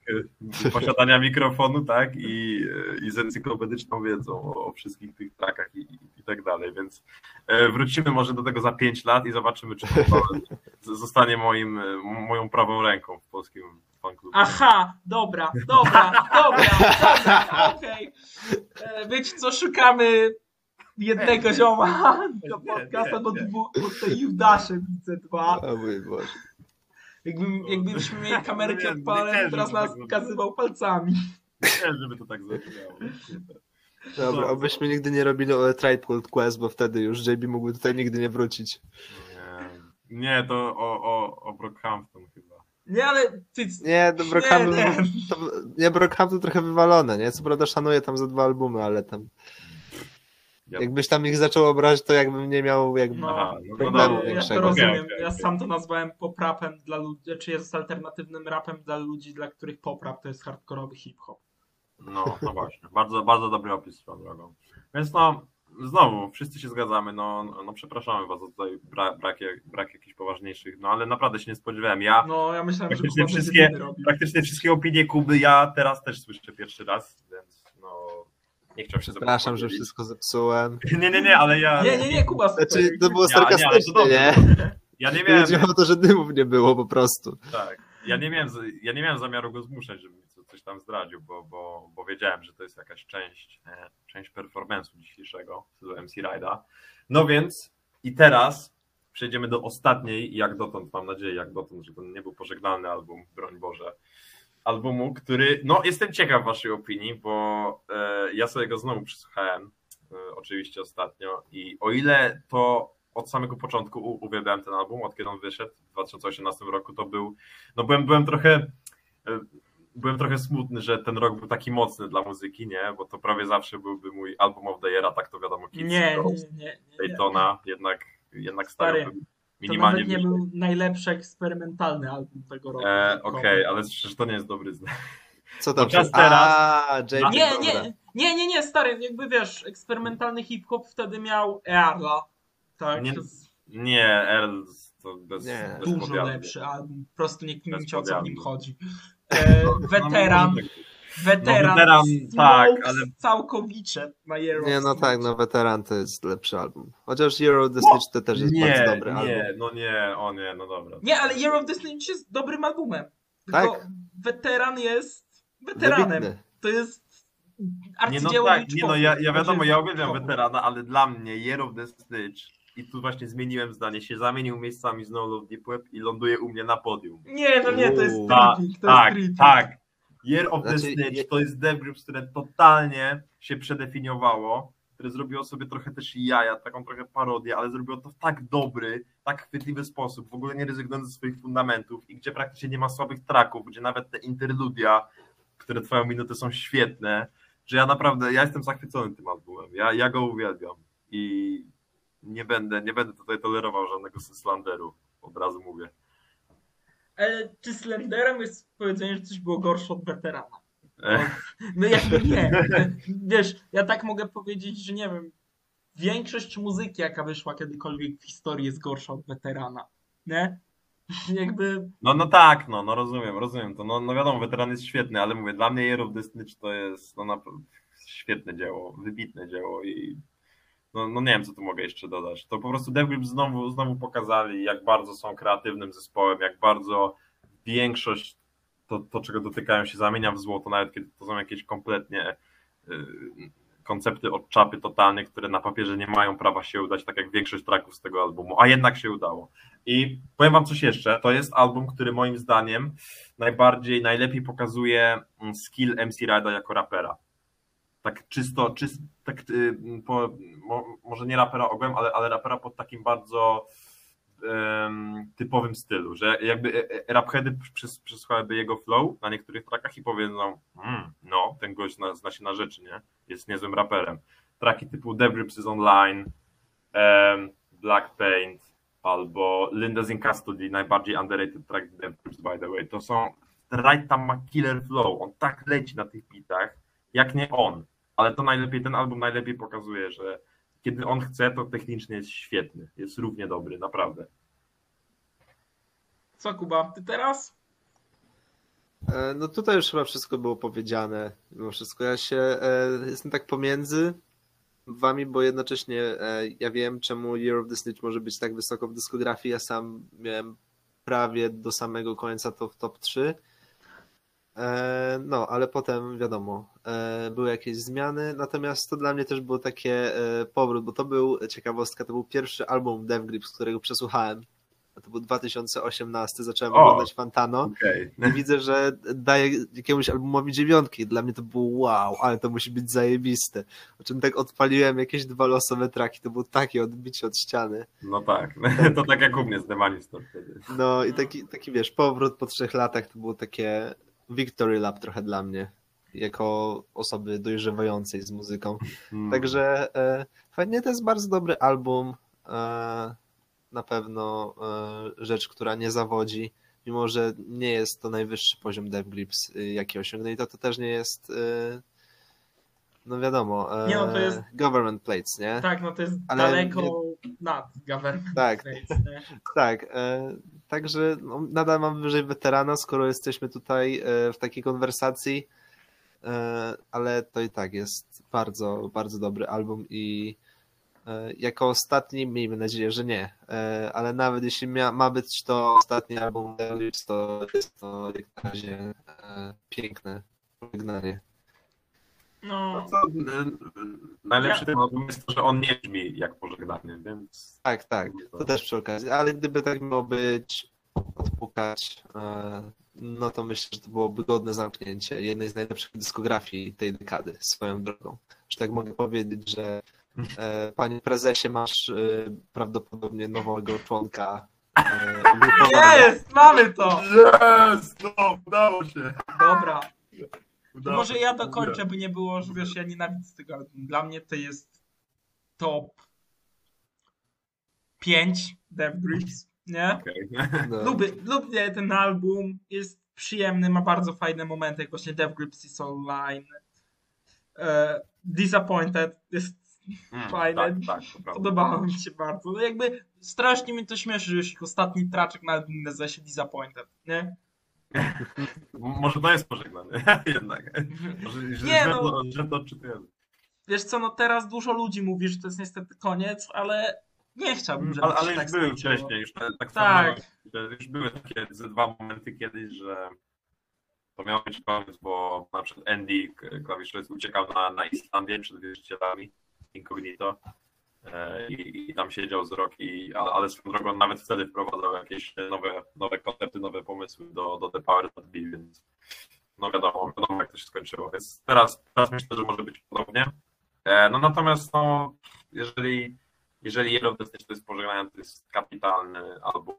y, posiadania mikrofonu, tak, i, i z encyklopedyczną wiedzą o, o wszystkich tych trakach i, i, tak dalej, więc e, wrócimy może do tego za 5 lat i zobaczymy, czy to zostanie moim, e, moją prawą ręką w polskim fanklubie. Aha, dobra, dobra, dobra, dobra, okej. E, Wiecie co, szukamy jednego zioma do Nie, podcasta, nie, bo nie. dwóch, bo te Judasze widzę dwa. O mój Boże. Jakbym, jakbyśmy mieli No nie, nie to teraz nas tak wskazywał palcami. Nie, żeby to tak zabrzmiało. Dobra, Co? obyśmy nigdy nie robili o Tripold Quest, bo wtedy już JB mógłby tutaj nigdy nie wrócić. Nie, nie to o, o, o Brockhampton chyba. Nie, ale ty... Nie, do Brockhampton, nie. to, nie, Brockhampton trochę wywalone, nie? Co prawda szanuję tam za dwa albumy, ale tam, Ja- jakbyś tam ich zaczął obrażać, to jakbym nie miał jakby... No, Aha, no problemu dobra. ja to większego. rozumiem. Ja sam to nazwałem pop-rapem dla ludzi, czy jest alternatywnym rapem dla ludzi, dla których pop-rap to jest hardkorowy hip-hop. No, no właśnie. Bardzo, bardzo dobry opis swoją drogą. Więc no, znowu, wszyscy się zgadzamy. No, no, no przepraszamy was za tutaj brak, brak, brak jakichś poważniejszych, no ale naprawdę się nie spodziewałem. Ja No, ja myślałem, że praktycznie będzie wszystkie, praktycznie wszystkie opinie Kuby ja teraz też słyszę pierwszy raz, więc no, nie chciał się Przepraszam, że wszystko zepsułem. Nie, nie, nie, ale ja... Nie, nie, nie, Kuba. Znaczy, to było Ja- nie, nie? Ja nie miałem, chodziło o to, że dymów nie było po prostu. tak, ja nie miałem, z- ja nie miałem zamiaru go zmuszać, żeby coś tam zdradził, bo, bo, bo wiedziałem, że to jest jakaś część, e, część performance'u dzisiejszego, stylu MC Ride'a. No więc i teraz przejdziemy do ostatniej, i jak dotąd, mam nadzieję, jak dotąd, że to nie był pożegnalny album, broń Boże, albumu, który, no jestem ciekaw waszej opinii, bo e, ja sobie go znowu przysłuchałem, e, oczywiście ostatnio i o ile to od samego początku u- uwielbiałem ten album, od kiedy on wyszedł w 2018 roku, to był, no byłem, byłem trochę e, byłem trochę smutny, że ten rok był taki mocny dla muzyki, nie, bo to prawie zawsze byłby mój album of the year, a tak to wiadomo, Kids Nie, nie, Girls, nie, nie, nie. Daytona, jednak, jednak Stary, stawiałbym To minimalnie nawet nie był najlepszy eksperymentalny album tego roku. E, Okej, ale przecież to nie jest dobry znak. Co tam? Teraz- A, Nie, nie, nie, nie, nie, stary, jakby wiesz, eksperymentalny hip-hop wtedy miał Earla. Tak, Nie, Nie, Earl to bez, Nie. bez dużo lepszy album. Po prostu nie kmincie o co w nim chodzi. E, weteran. Weteran, No, weteran, tak, ale- całkowicie na Year Nie, no tak, no Weteran to jest lepszy album. Chociaż Euro the Snitch to też jest Nie, bardzo dobry album. nie, no nie, o nie, no dobra. Nie, ale Year of the Snitch jest dobrym albumem. Tylko Tak? weteran jest weteranem. Wybitny. To jest Nie, no tak, nie, no ja, ja wiadomo, ja uwielbiam weterana, ale dla mnie Year of the Snitch i tu właśnie zmieniłem zdanie, się zamienił miejscami z No Love Deep Web i ląduje u mnie na podium. Nie, no nie, to jest Uuu. Tak, tripping, to tak, jest tripping. tak. Year of the Znaczy, Snitch je- to jest Dev Groups, które totalnie się przedefiniowało które zrobiło sobie trochę też jaja, taką trochę parodię, ale zrobiło to w tak dobry, tak chwytliwy sposób, w ogóle nie rezygnując ze swoich fundamentów i gdzie praktycznie nie ma słabych traków, gdzie nawet te interludia, które trwają minuty są świetne, że ja naprawdę, ja jestem zachwycony tym albumem, ja, ja go uwielbiam i nie będę, nie będę tutaj tolerował żadnego slanderu, od razu mówię. Ale czy Slenderem jest powiedzenie, że coś było gorsze od weterana? E, No jakby nie. Wiesz, ja tak mogę powiedzieć, że nie wiem, większość muzyki, jaka wyszła kiedykolwiek w historii jest gorsza od weterana. Nie? Jakby No, no tak, no, no rozumiem, rozumiem to. No, no wiadomo, weteran jest świetny, ale mówię, dla mnie Year of to jest no, naprawdę świetne dzieło, wybitne dzieło i no, no nie wiem, co tu mogę jeszcze dodać. To po prostu Death Grips znowu, znowu pokazali, jak bardzo są kreatywnym zespołem, jak bardzo większość to, to, czego dotykają się zamienia w złoto, nawet kiedy to są jakieś kompletnie y, koncepty od czapy totalnie, które na papierze nie mają prawa się udać, tak jak większość traków z tego albumu, a jednak się udało. I powiem wam coś jeszcze, to jest album, który moim zdaniem najbardziej, najlepiej pokazuje mm, skill MC Rida jako rapera. Tak czysto, czysto tak, y, po, mo, może nie rapera ogółem, ale, ale rapera pod takim bardzo typowym stylu, że jakby e, e, rapheady przys, przysłałyby jego flow na niektórych trackach i powiedzą, mm, no, ten gość zna, zna się na rzeczy, nie? Jest niezłym raperem. Traki typu Dev Grips is Online, em, Black Paint, albo Linda's in Custody, najbardziej underrated track Dev Grips, by the way. To są, Right tam ma killer flow, on tak leci na tych bitach, jak nie on. Ale to najlepiej, ten album najlepiej pokazuje, że kiedy on chce, to technicznie jest świetny, jest równie dobry, naprawdę. co Kuba, ty teraz? E, No tutaj już chyba wszystko było powiedziane. Mimo wszystko ja się e, jestem tak pomiędzy wami, bo jednocześnie e, ja wiem, czemu Year of the Snitch może być tak wysoko w dyskografii. Ja sam miałem prawie do samego końca to w top 3. E, No, ale potem wiadomo, e, były jakieś zmiany, natomiast to dla mnie też było takie e, powrót, bo to był, ciekawostka, to był pierwszy album Dev Grips, którego przesłuchałem. To był 2018, zacząłem O! oglądać Fantano. Okej. I widzę, że daje jakiemuś albumowi dziewiątki. Dla mnie to było wow, ale to musi być zajebiste. Po czym tak odpaliłem jakieś dwa losowe traki, to było takie odbicie od ściany. No tak, to tak jak u mnie z Demanistą wtedy. No i taki, taki wiesz, powrót po trzech latach to było takie victory lap trochę dla mnie, jako osoby dojrzewającej z muzyką. Hmm. Także e, fajnie, to jest bardzo dobry album. E, na pewno e, rzecz, która nie zawodzi, mimo że nie jest to najwyższy poziom Dev Grips, y, jaki osiągnęli, to to też nie jest, e, no wiadomo, e, Nie, no to jest- government plates, nie? Tak, no to jest Ale daleko nad government. Tak, tak. E, także no, nadal mam wyżej weterana, skoro jesteśmy tutaj e, w takiej konwersacji, e, ale to i tak jest bardzo, bardzo dobry album i e, jako ostatni, miejmy nadzieję, że nie, e, ale nawet jeśli mia, ma być to ostatni album to jest to jak na razie e, piękne pożegnanie. No, Co, y, najlepszy Ja- ten album jest to, że on nie brzmi jak pożegnanie, więc Tak, tak, to też przy okazji, ale gdyby tak miało być, odpukać, e, no to myślę, że to byłoby godne zamknięcie jednej z najlepszych dyskografii tej dekady, swoją drogą. Że tak mogę powiedzieć, że e, panie prezesie, masz e, prawdopodobnie nowego członka e, jest, mamy to! Jest! No, udało się! Dobra, to Udało może ja dokończę, by nie było, że wiesz, ja nienawidzę tego albumu. Dla mnie to jest top 5 Dev Grips, nie? Okej. No. Lubię, lubię ten album, jest przyjemny, ma bardzo fajne momenty, jak właśnie Dev Grips is Online. E, Disappointed jest Mm, Fajne. Tak, tak. Podobało mi się bardzo. No jakby strasznie mnie to śmieszy, że już ostatni traczek na albumie nazywa się Disappointed, nie? Może to jest pożegnanie, jednak. Może, że, Nie, że, no. to, odczytujemy. Wiesz co, no teraz dużo ludzi mówi, że to jest niestety koniec, ale nie chciałbym, żeby Ale, ale już tak były skończyło. wcześniej, już tak, tak Tak. samo, już były takie ze dwa momenty kiedyś, że to miał być koniec, bo na przykład Andy, klawiszowiec, uciekał na, na Islandię przed wierzycielami incognito i, i tam siedział z rok, ale, swoją drogą nawet wtedy wprowadzał jakieś nowe, nowe koncepty, nowe pomysły do, do The Power That Be, więc no wiadomo, wiadomo jak to się skończyło, więc teraz, teraz myślę, że może być podobnie. E, No natomiast no, jeżeli, jeżeli Yellow Destiny to jest pożegnanie, to jest kapitalny album,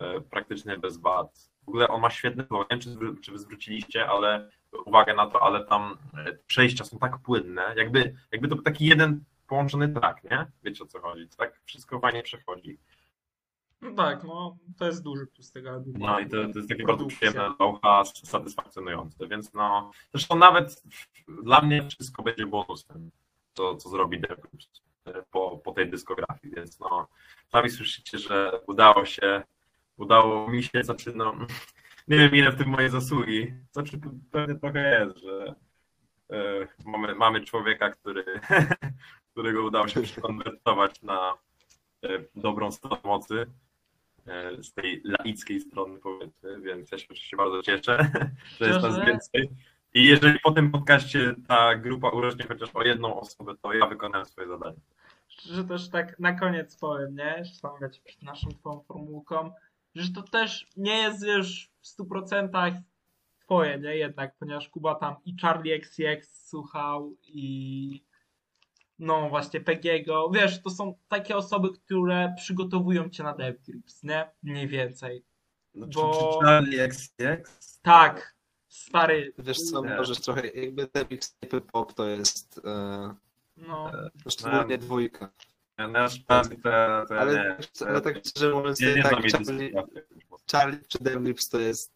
e, praktycznie bez wad. W ogóle on ma świetny flow, nie wiem czy, czy wy zwróciliście, ale uwagę na to, ale tam e, przejścia są tak płynne, jakby, jakby to był taki jeden połączony track, nie? Wiecie o co chodzi, tak wszystko fajnie przechodzi. No tak, no to jest duży plus tego albumu. No i to, to jest takie bardzo przyjemne, satysfakcjonujące, więc no, zresztą nawet dla mnie wszystko będzie bonusem, to co zrobi Dev Groups po, po tej dyskografii, więc no, sami słyszycie, że udało się, udało mi się, znaczy no, nie wiem ile w tym moje zasługi, znaczy pewnie trochę jest, że e, mamy, mamy człowieka, który, którego udało się przekonwertować na e, dobrą stronę mocy, e, z tej laickiej strony powiedzmy, więc ja się oczywiście bardzo cieszę, że jest nas więcej. I jeżeli po tym podcaście ta grupa urośnie chociaż o jedną osobę, to ja wykonałem swoje zadanie. że też tak na koniec powiem, nie? Wiecie, przed naszą twoją formułką, że to też nie jest już w 100% twoje, nie? Jednak, ponieważ Kuba tam i Charlie XCX słuchał i no właśnie Pegiego. Wiesz, to są takie osoby, które przygotowują cię na Dev Grips, nie? Mniej więcej. No, Bo- Charlie XCX? Tak, stary, Wiesz co, Nie. możesz trochę, jakby mixtape pop to jest e, no. szczególnie dwójka. Nasz pan to, to Ale, nie. ale tak szczerze mówiąc, nie, nie tak, Charlie. Charlie czy Demlips to jest,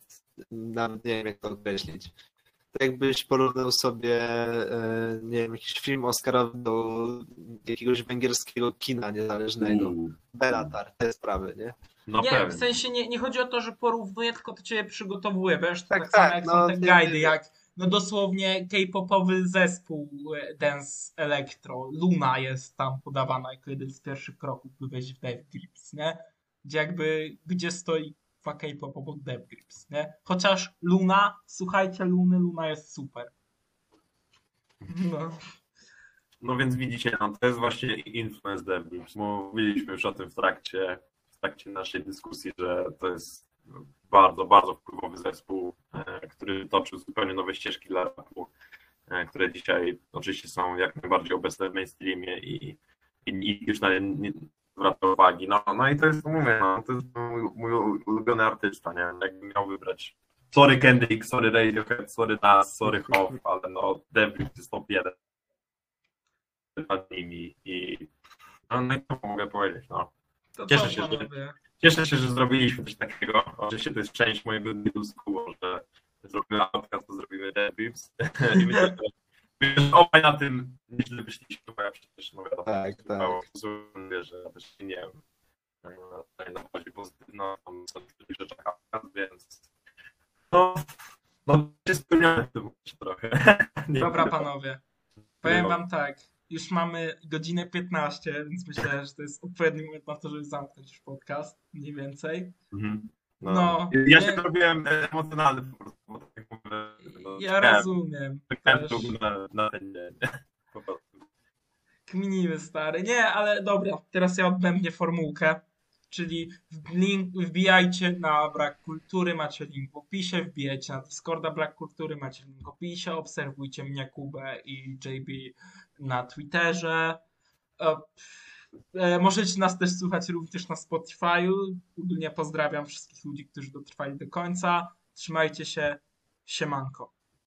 nawet nie wiem jak to określić. Jakbyś porównał sobie, e, nie wiem, jakiś film Oscarowy do jakiegoś węgierskiego kina niezależnego. Uuu. Belatar, te sprawy, nie? No Nie, pewnie. w sensie nie, nie chodzi o to, że porównuję, tylko to ciebie przygotowuje, wiesz, to Tak, tak, samo tak, jak no, są te guidy, jak no dosłownie k-popowy zespół e, Dance Electro, Luna jest tam podawana jako jeden z pierwszych kroków, by wejść w Dev Grips, nie? Gdzie jakby, gdzie stoi fa k-pop obok Dev Grips, nie? Chociaż Luna, słuchajcie Luny, Luna jest super. No. No więc widzicie, no, to jest właśnie influence dev. Mówiliśmy już o tym w trakcie, w trakcie naszej dyskusji, że to jest bardzo, bardzo wpływowy zespół, e, który toczył zupełnie nowe ścieżki dla rapu, e, które dzisiaj oczywiście są jak najbardziej obecne w mainstreamie i, i, i już na nie zwraca uwagi. No, no i to jest, mówię, no, to jest mój, mój ulubiony artysta, nie? Jakbym miał wybrać Sorry Kendrick, sorry Radiohead, sorry Nas, sorry Hoff, ale no Dev jest top 1 nad nimi i no, no i co mogę powiedzieć, no. To Cieszę co, się, że-? Cieszę się, że zrobiliśmy coś takiego. Oczywiście to jest część mojego dealu że zrobimy podcast, to zrobimy debriefs. I myślę, że że obaj na tym nieźle wyszliśmy, bo ja przecież no wiadomo, Tak, tak. mówię, że ja też nie wiem, e, tutaj na bazie pozytywna, tam są w rzeczach więc no, no jest spełnione w tym momencie trochę. Nie Dobra wiem. panowie, powiem wam tak, już mamy godzinę 15, więc myślę, że to jest odpowiedni moment na to, żeby zamknąć już podcast, mniej więcej. Mhm. No. No, ja nie- się robiłem emocjonalny po prostu, bo tak mówię, no, Ja rozumiem. na, na ten dzień. Po prostu. kminimy stary. Nie, ale dobra, teraz ja odbębnię formułkę. Czyli link, wbijajcie na Brak Kultury, macie link w opisie, wbijajcie na Discorda Brak Kultury, macie link w opisie, obserwujcie mnie, Kubę i JB na Twitterze. E, Możecie nas też słuchać również na Spotify'u. Ogólnie pozdrawiam wszystkich ludzi, którzy dotrwali do końca. Trzymajcie się. Siemanko.